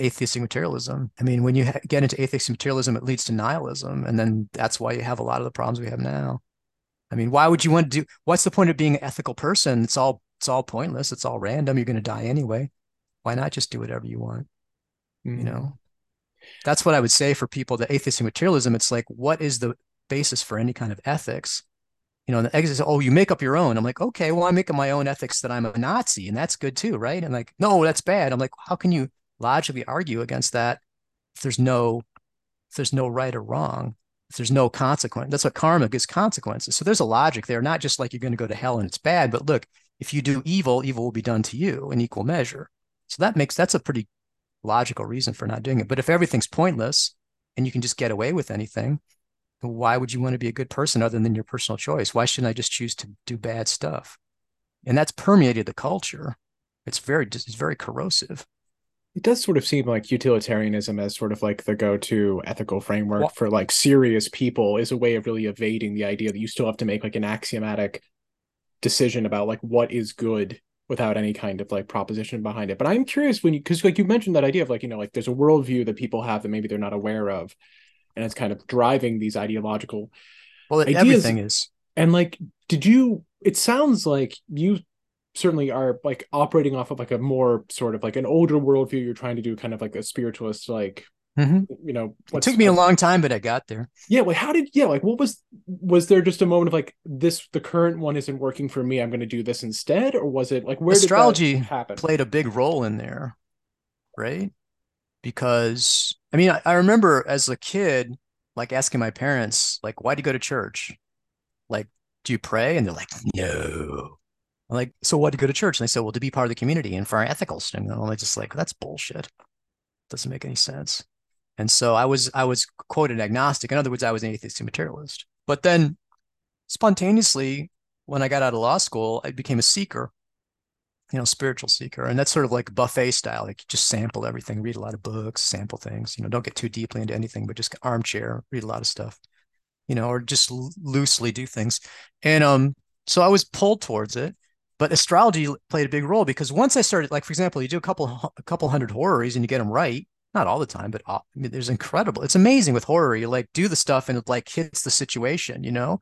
atheistic materialism. I mean, when you ha- get into atheistic materialism, it leads to nihilism, and then that's why you have a lot of the problems we have now. I mean, why would you want to do? What's the point of being an ethical person? It's all it's all pointless. It's all random. You're going to die anyway. Why not just do whatever you want? Mm-hmm. You know, that's what I would say for people. The atheistic materialism. It's like, what is the basis for any kind of ethics? you know, and the exit says, oh, you make up your own. I'm like, okay, well, I'm making my own ethics that I'm a Nazi, and that's good too, right? And like, no, that's bad. I'm like, how can you logically argue against that if there's no if there's no right or wrong, if there's no consequence? That's what karma gives consequences. So there's a logic there, not just like you're going to go to hell and it's bad, but look, if you do evil, evil will be done to you in equal measure. So that makes that's a pretty logical reason for not doing it. But if everything's pointless and you can just get away with anything, why would you want to be a good person other than your personal choice? Why shouldn't I just choose to do bad stuff? And that's permeated the culture. It's very it's very corrosive. It does sort of seem like utilitarianism as sort of like the go-to ethical framework for like serious people is a way of really evading the idea that you still have to make like an axiomatic decision about like what is good without any kind of like proposition behind it. But I'm curious when you because like you mentioned that idea of like, you know, like there's a worldview that people have that maybe they're not aware of and it's kind of driving these ideological well ideas. everything is and like did you it sounds like you certainly are like operating off of like a more sort of like an older worldview you're trying to do kind of like a spiritualist like mm-hmm. you know it took me a long time but i got there yeah like how did yeah like what was was there just a moment of like this the current one isn't working for me i'm going to do this instead or was it like where astrology happen played a big role in there right because I mean, I, I remember as a kid, like asking my parents, like, why do you go to church? Like, do you pray? And they're like, no. I'm like, so do you go to church? And they said, well, to be part of the community and for our ethical standing. And I'm just like, that's bullshit. Doesn't make any sense. And so I was I was quoted agnostic. In other words, I was an atheist materialist. But then spontaneously, when I got out of law school, I became a seeker you know, spiritual seeker. And that's sort of like buffet style. Like just sample everything, read a lot of books, sample things, you know, don't get too deeply into anything, but just armchair, read a lot of stuff, you know, or just loosely do things. And um, so I was pulled towards it. But astrology played a big role because once I started, like for example, you do a couple a couple hundred horaries and you get them right, not all the time, but I mean, there's incredible. It's amazing with horary. You like do the stuff and it like hits the situation, you know.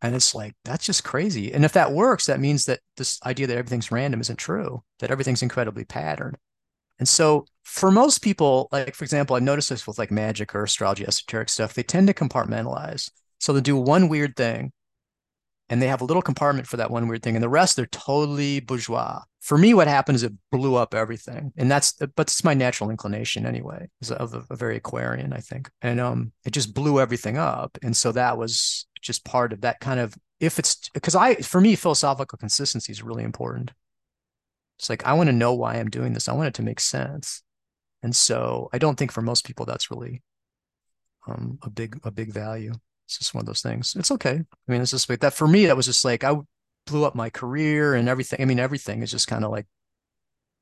And it's like, that's just crazy. And if that works, that means that this idea that everything's random isn't true, that everything's incredibly patterned. And so for most people, like for example, I've noticed this with like magic or astrology, esoteric stuff, they tend to compartmentalize. So they do one weird thing and they have a little compartment for that one weird thing and the rest they're totally bourgeois. For me what happened is it blew up everything and that's but it's my natural inclination anyway is of a, a, very aquarian i think. And um it just blew everything up and so that was just part of that kind of if it's because i for me philosophical consistency is really important. It's like i want to know why i'm doing this. I want it to make sense. And so i don't think for most people that's really um, a big a big value It's just one of those things. It's okay. I mean, it's just like that for me. That was just like I blew up my career and everything. I mean, everything is just kind of like,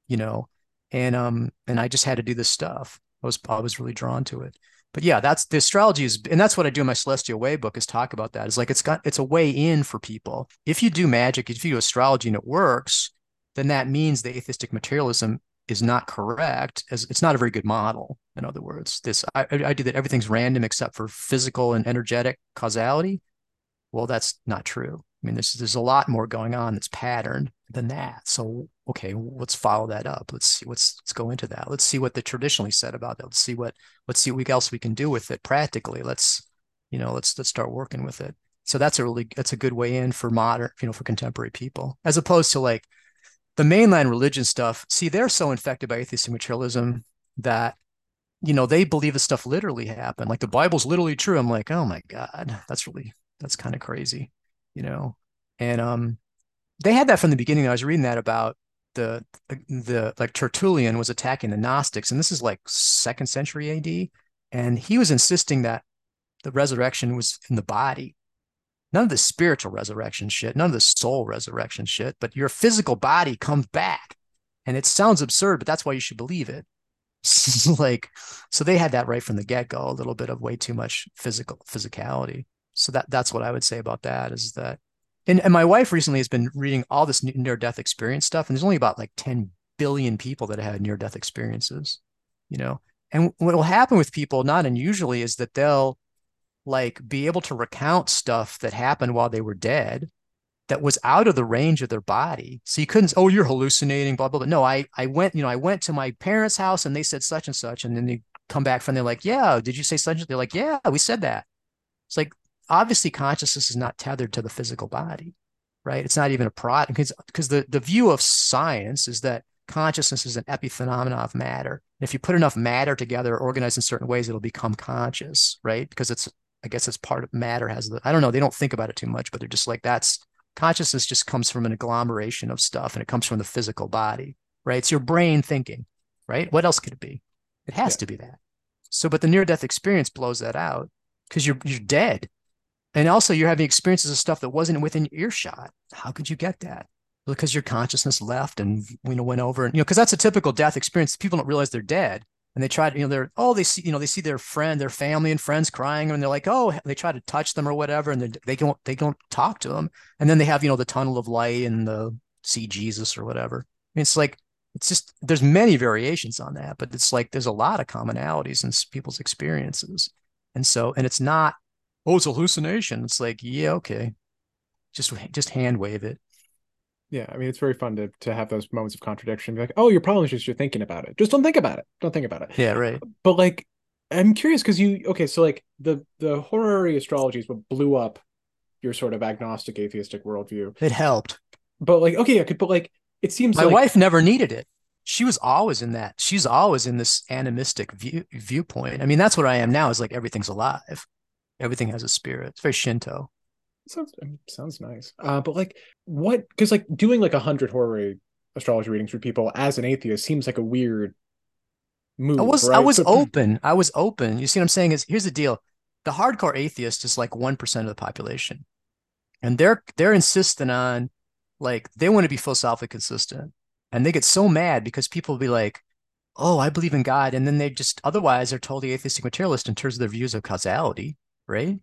you know, and um, and I just had to do this stuff. I was I was really drawn to it. But yeah, that's the astrology is, and that's what I do in my Celestial Way book is talk about that. It's like it's got it's a way in for people. If you do magic, if you do astrology and it works, then that means the atheistic materialism is not correct as it's not a very good model in other words. This I, I do that everything's random except for physical and energetic causality. Well that's not true. I mean there's there's a lot more going on that's patterned than that. So okay let's follow that up. Let's see what's let's go into that. Let's see what they traditionally said about it let's see what let's see what else we can do with it practically. Let's you know let's let's start working with it. So that's a really that's a good way in for modern you know for contemporary people as opposed to like the mainline religion stuff, see, they're so infected by atheistic materialism that, you know, they believe this stuff literally happened. Like the Bible's literally true. I'm like, oh my God, that's really, that's kind of crazy, you know? And um, they had that from the beginning. I was reading that about the, the, like Tertullian was attacking the Gnostics, and this is like second century AD. And he was insisting that the resurrection was in the body none of the spiritual resurrection shit, none of the soul resurrection shit, but your physical body comes back. And it sounds absurd, but that's why you should believe it. like, so they had that right from the get go, a little bit of way too much physical physicality. So that that's what I would say about that is that, and, and my wife recently has been reading all this near death experience stuff, and there's only about like 10 billion people that have had near death experiences, you know. And what will happen with people, not unusually, is that they'll like be able to recount stuff that happened while they were dead that was out of the range of their body. So you couldn't, oh, you're hallucinating, blah, blah, blah. No, I, I went, you know, I went to my parents' house and they said such and such. And then they come back from, they're like, yeah, did you say such? and They're like, yeah, we said that. It's like, obviously consciousness is not tethered to the physical body, right? It's not even a product because, because the, the view of science is that consciousness is an epiphenomena of matter. If you put enough matter together, organized in certain ways, it'll become conscious, right? Because it's I guess it's part of matter has the I don't know, they don't think about it too much, but they're just like that's consciousness just comes from an agglomeration of stuff and it comes from the physical body, right? It's your brain thinking, right? What else could it be? It has yeah. to be that. So, but the near death experience blows that out because you're you're dead. And also you're having experiences of stuff that wasn't within earshot. How could you get that? Because your consciousness left and you know went over and you know, because that's a typical death experience. People don't realize they're dead and they try to, you know, they're, oh, they see, you know, they see their friend, their family and friends crying, and they're like, oh, they try to touch them or whatever, and they don't, they don't talk to them, and then they have, you know, the tunnel of light and the see Jesus or whatever. I mean, it's like, it's just there's many variations on that, but it's like there's a lot of commonalities in people's experiences, and so, and it's not, oh, it's hallucination. It's like, yeah, okay, just just hand wave it. Yeah, I mean it's very fun to to have those moments of contradiction. Be like, oh, your problem is just you're thinking about it. Just don't think about it. Don't think about it. Yeah, right. But like, I'm curious because you okay, so like the the horary astrology is what blew up your sort of agnostic atheistic worldview. It helped. But like, okay, I could, but like, it seems my like... wife never needed it. She was always in that. She's always in this animistic view viewpoint. I mean, that's what I am now. Is like everything's alive. Everything has a spirit. It's very Shinto sounds I mean, sounds nice. Uh, but like, what? Because like doing like a hundred horary astrology readings for people as an atheist seems like a weird move. I was right? I was so, open. I was open. You see what I'm saying? Is here's the deal: the hardcore atheist is like one percent of the population, and they're they're insisting on like they want to be philosophically consistent, and they get so mad because people will be like. Oh, I believe in God. And then they just otherwise they're totally atheistic materialist in terms of their views of causality, right?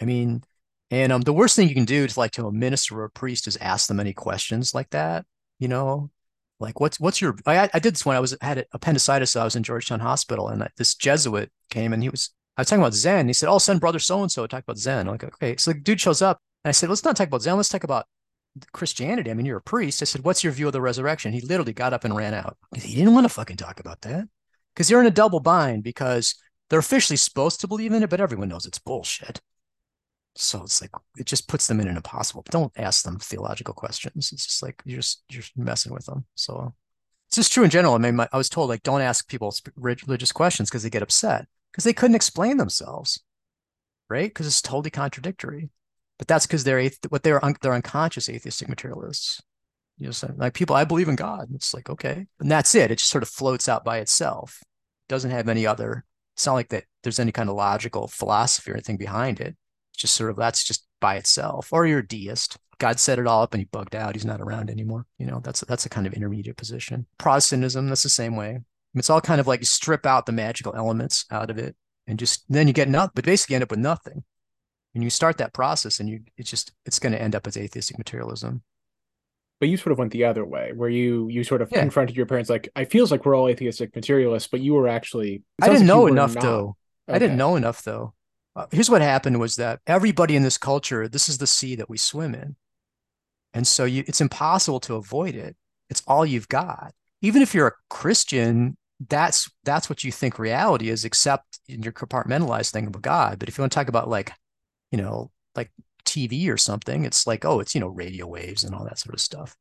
I mean, and um, the worst thing you can do to like to a minister or a priest is ask them any questions like that. You know, like what's what's your? I, I did this when I was had appendicitis. So I was in Georgetown Hospital, and this Jesuit came and he was I was talking about Zen. He said, "Oh, send brother so and so talk about Zen." I'm like, okay. So the dude shows up, and I said, "Let's not talk about Zen. Let's talk about Christianity. I mean, you're a priest." I said, "What's your view of the resurrection?" He literally got up and ran out. He didn't want to fucking talk about that because you're in a double bind because they're officially supposed to believe in it, but everyone knows it's bullshit. So it's like it just puts them in an impossible. Don't ask them theological questions. It's just like you're just you're messing with them. So it's just true in general. I mean, my, I was told like don't ask people religious questions because they get upset because they couldn't explain themselves, right? Because it's totally contradictory. But that's because they're what they're un- they're unconscious atheistic materialists. You know, so like people, I believe in God. It's like okay, and that's it. It just sort of floats out by itself. It doesn't have any other. It's not like that. There's any kind of logical philosophy or anything behind it just sort of that's just by itself, or you're a deist. God set it all up and he bugged out. He's not around anymore. You know, that's that's a kind of intermediate position. Protestantism, that's the same way. It's all kind of like you strip out the magical elements out of it and just then you get nothing, but basically end up with nothing. And you start that process and you it's just it's going to end up as atheistic materialism. But you sort of went the other way, where you you sort of yeah. confronted your parents like, I feels like we're all atheistic materialists, but you were actually I didn't like know enough though. Okay. I didn't know enough though. Uh, here's what happened was that everybody in this culture, this is the sea that we swim in. And so you, it's impossible to avoid it. It's all you've got. Even if you're a Christian, that's that's what you think reality is, except in your compartmentalized thing of God. But if you want to talk about like, you know, like TV or something, it's like, oh, it's you know, radio waves and all that sort of stuff.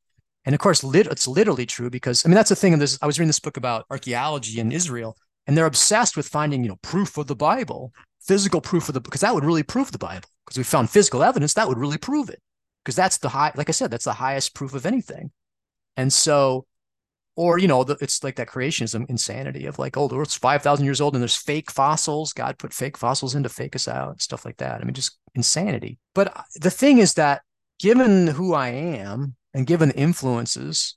And of course, lit- it's literally true because I mean that's the thing. This I was reading this book about archaeology in Israel, and they're obsessed with finding you know proof of the Bible, physical proof of the because that would really prove the Bible. Because we found physical evidence that would really prove it. Because that's the high like i said that's the highest proof of anything. And so or you know the, it's like that creationism insanity of like oh the earth's 5000 years old and there's fake fossils. God put fake fossils in to fake us out and stuff like that. I mean just insanity. But uh, the thing is that given who i am and given the influences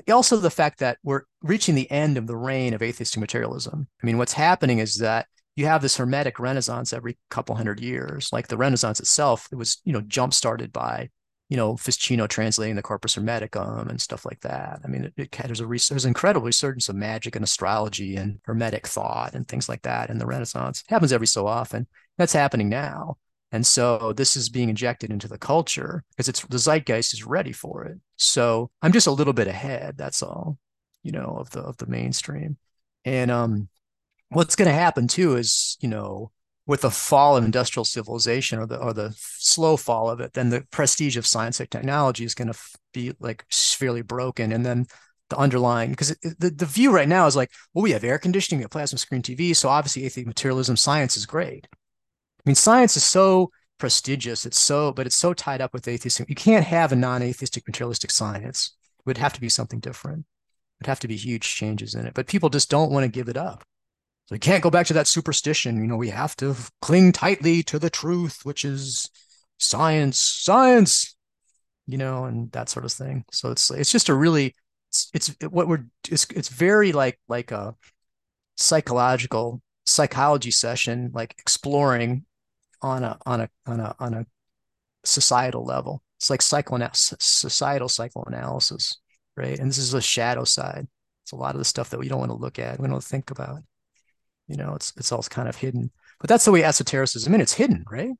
and also the fact that we're reaching the end of the reign of atheistic materialism i mean what's happening is that you have this hermetic renaissance every couple hundred years. Like the Renaissance itself, it was, you know, jump started by, you know, Ficino translating the Corpus Hermeticum and stuff like that. I mean, it, it, there's a there's an incredible resurgence of magic and astrology and hermetic thought and things like that in the Renaissance. It happens every so often. That's happening now. And so this is being injected into the culture because it's the zeitgeist is ready for it. So I'm just a little bit ahead. That's all, you know, of the of the mainstream. And um, what's going to happen too is you know with the fall of industrial civilization or the or the slow fall of it then the prestige of science and technology is going to be like severely broken and then the underlying because the, the view right now is like well we have air conditioning we have plasma screen tv so obviously atheist materialism science is great i mean science is so prestigious it's so but it's so tied up with atheism you can't have a non-atheistic materialistic science it would have to be something different it would have to be huge changes in it but people just don't want to give it up so we can't go back to that superstition. You know, we have to cling tightly to the truth, which is science, science, you know, and that sort of thing. So it's it's just a really it's, it's what we're it's it's very like like a psychological psychology session, like exploring on a on a on a on a societal level. It's like psychoanalysis, societal psychoanalysis, right? And this is the shadow side. It's a lot of the stuff that we don't want to look at, we don't think about. You know, it's it's all kind of hidden. But that's the way esotericism, mean, it's hidden, right?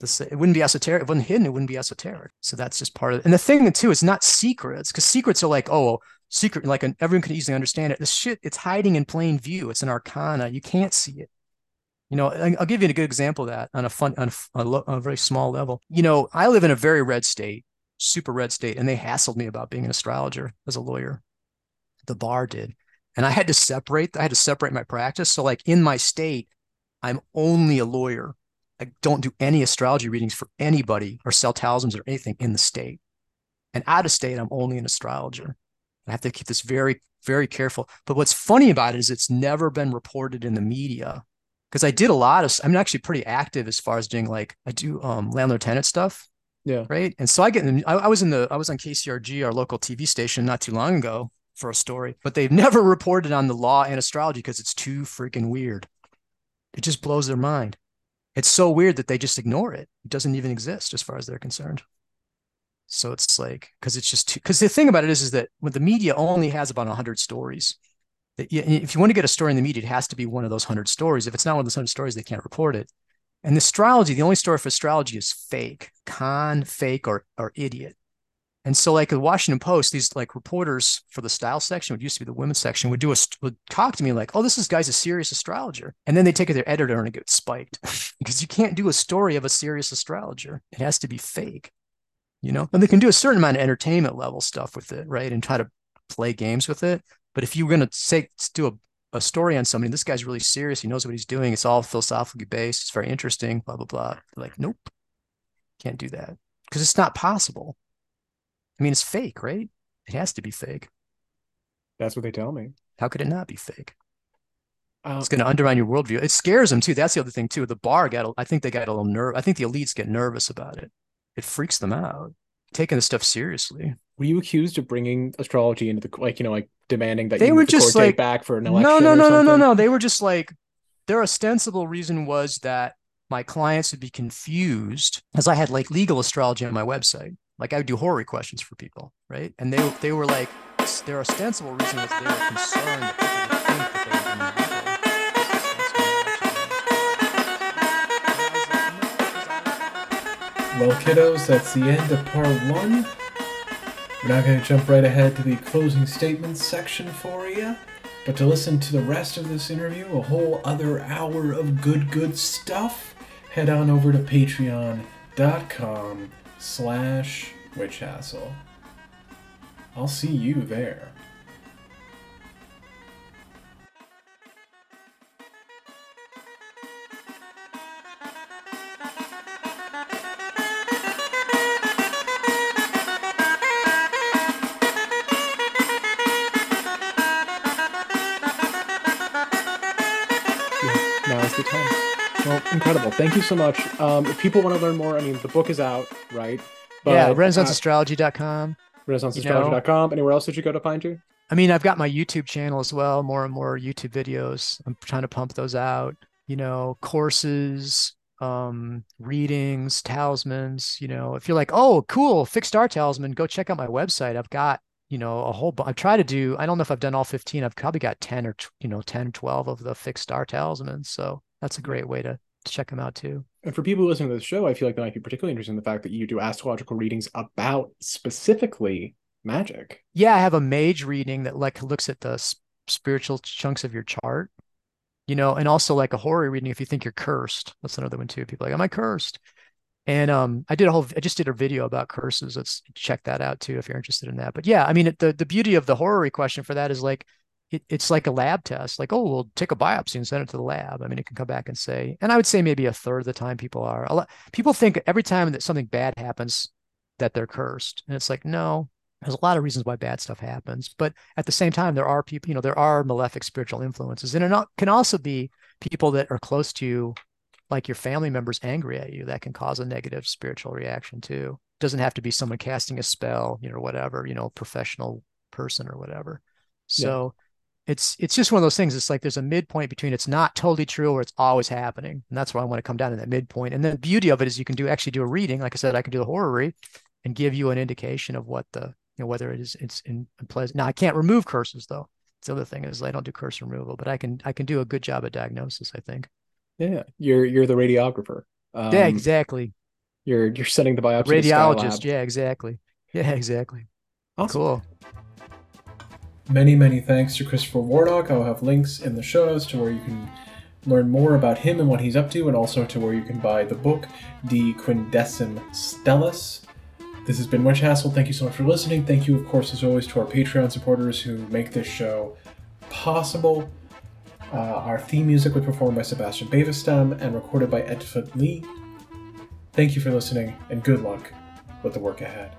This, it wouldn't be esoteric. It wasn't hidden, it wouldn't be esoteric. So that's just part of it. And the thing too is not secrets, because secrets are like, oh, secret, like an, everyone can easily understand it. This shit, it's hiding in plain view. It's an arcana. You can't see it. You know, I'll give you a good example of that on a fun, on a, on a very small level. You know, I live in a very red state, super red state, and they hassled me about being an astrologer as a lawyer. The bar did and I had to separate. I had to separate my practice. So, like in my state, I'm only a lawyer. I don't do any astrology readings for anybody or sell talismans or anything in the state. And out of state, I'm only an astrologer. I have to keep this very, very careful. But what's funny about it is it's never been reported in the media because I did a lot of. I'm actually pretty active as far as doing like I do um, landlord tenant stuff. Yeah. Right. And so I get. I, I was in the. I was on KCRG, our local TV station, not too long ago, for a story, but they've never reported on the law and astrology because it's too freaking weird. It just blows their mind. It's so weird that they just ignore it. It doesn't even exist as far as they're concerned. So it's like because it's just too because the thing about it is is that when the media only has about hundred stories, if you want to get a story in the media, it has to be one of those hundred stories. If it's not one of those hundred stories, they can't report it. And the astrology, the only story for astrology is fake, con, fake, or or idiot. And so, like the Washington Post, these like reporters for the style section, what used to be the women's section, would do a would talk to me like, "Oh, this is guy's a serious astrologer," and then they take it to their editor and it gets spiked because you can't do a story of a serious astrologer; it has to be fake, you know. And they can do a certain amount of entertainment level stuff with it, right, and try to play games with it. But if you're going to say do a, a story on somebody, this guy's really serious, he knows what he's doing, it's all philosophically based, it's very interesting, blah blah blah. They're like, nope, can't do that because it's not possible I mean, it's fake, right? It has to be fake. That's what they tell me. How could it not be fake? Uh, it's going to undermine your worldview. It scares them too. That's the other thing too. The bar got, I think they got a little nerve. I think the elites get nervous about it. It freaks them out, taking the stuff seriously. Were you accused of bringing astrology into the like, you know, like demanding that they were just like back for an election? No, no, no, no, no, no. They were just like their ostensible reason was that my clients would be confused as I had like legal astrology on my website. Like I would do horary questions for people, right? And they they were like their ostensible reason was they were concerned that people would think that they Well, kiddos, that's the end of part one. We're not going to jump right ahead to the closing statements section for you, but to listen to the rest of this interview, a whole other hour of good, good stuff, head on over to patreon.com slash witchhassle. I'll see you there. Incredible. Thank you so much. Um, if people want to learn more, I mean, the book is out, right? But, yeah, renaissanceastrology.com. Renaissanceastrology.com. Anywhere else that you go to find you? I mean, I've got my YouTube channel as well, more and more YouTube videos. I'm trying to pump those out, you know, courses, um, readings, talismans, you know, if you're like, oh, cool, fixed star talisman, go check out my website. I've got, you know, a whole, bu- I try to do, I don't know if I've done all 15. I've probably got 10 or, you know, 10, 12 of the fixed star talismans. So that's a great way to check them out too. And for people listening to the show, I feel like that might be particularly interested in the fact that you do astrological readings about specifically magic. Yeah, I have a mage reading that like looks at the spiritual chunks of your chart, you know, and also like a horary reading if you think you're cursed. That's another one too. People like, am I cursed? And um, I did a whole, I just did a video about curses. Let's check that out too if you're interested in that. But yeah, I mean, the the beauty of the horary question for that is like it, it's like a lab test. Like, oh, we'll take a biopsy and send it to the lab. I mean, it can come back and say, and I would say maybe a third of the time people are. A lot, people think every time that something bad happens that they're cursed, and it's like, no, there's a lot of reasons why bad stuff happens. But at the same time, there are people, you know, there are malefic spiritual influences, and it can also be people that are close to you, like your family members, angry at you. That can cause a negative spiritual reaction too. It doesn't have to be someone casting a spell, you know, whatever, you know, professional person or whatever. So it's it's just one of those things. It's like there's a midpoint between it's not totally true or it's always happening, and that's why I want to come down to that midpoint. And the beauty of it is you can do actually do a reading. Like I said, I can do the horary and give you an indication of what the you know whether it is it's in, in pleasant. Now I can't remove curses though. The other thing is I don't do curse removal, but I can I can do a good job at diagnosis. I think. Yeah, you're you're the radiographer. Um, yeah, exactly. You're you're sending the biopsy. Radiologist. Yeah, exactly. Yeah, exactly. Awesome. Cool. Many, many thanks to Christopher Warnock. I'll have links in the show notes to where you can learn more about him and what he's up to, and also to where you can buy the book, De Quindecim Stellis. This has been Witch Hassle. Thank you so much for listening. Thank you, of course, as always, to our Patreon supporters who make this show possible. Uh, our theme music was performed by Sebastian Bavestam and recorded by Edford Lee. Thank you for listening, and good luck with the work ahead.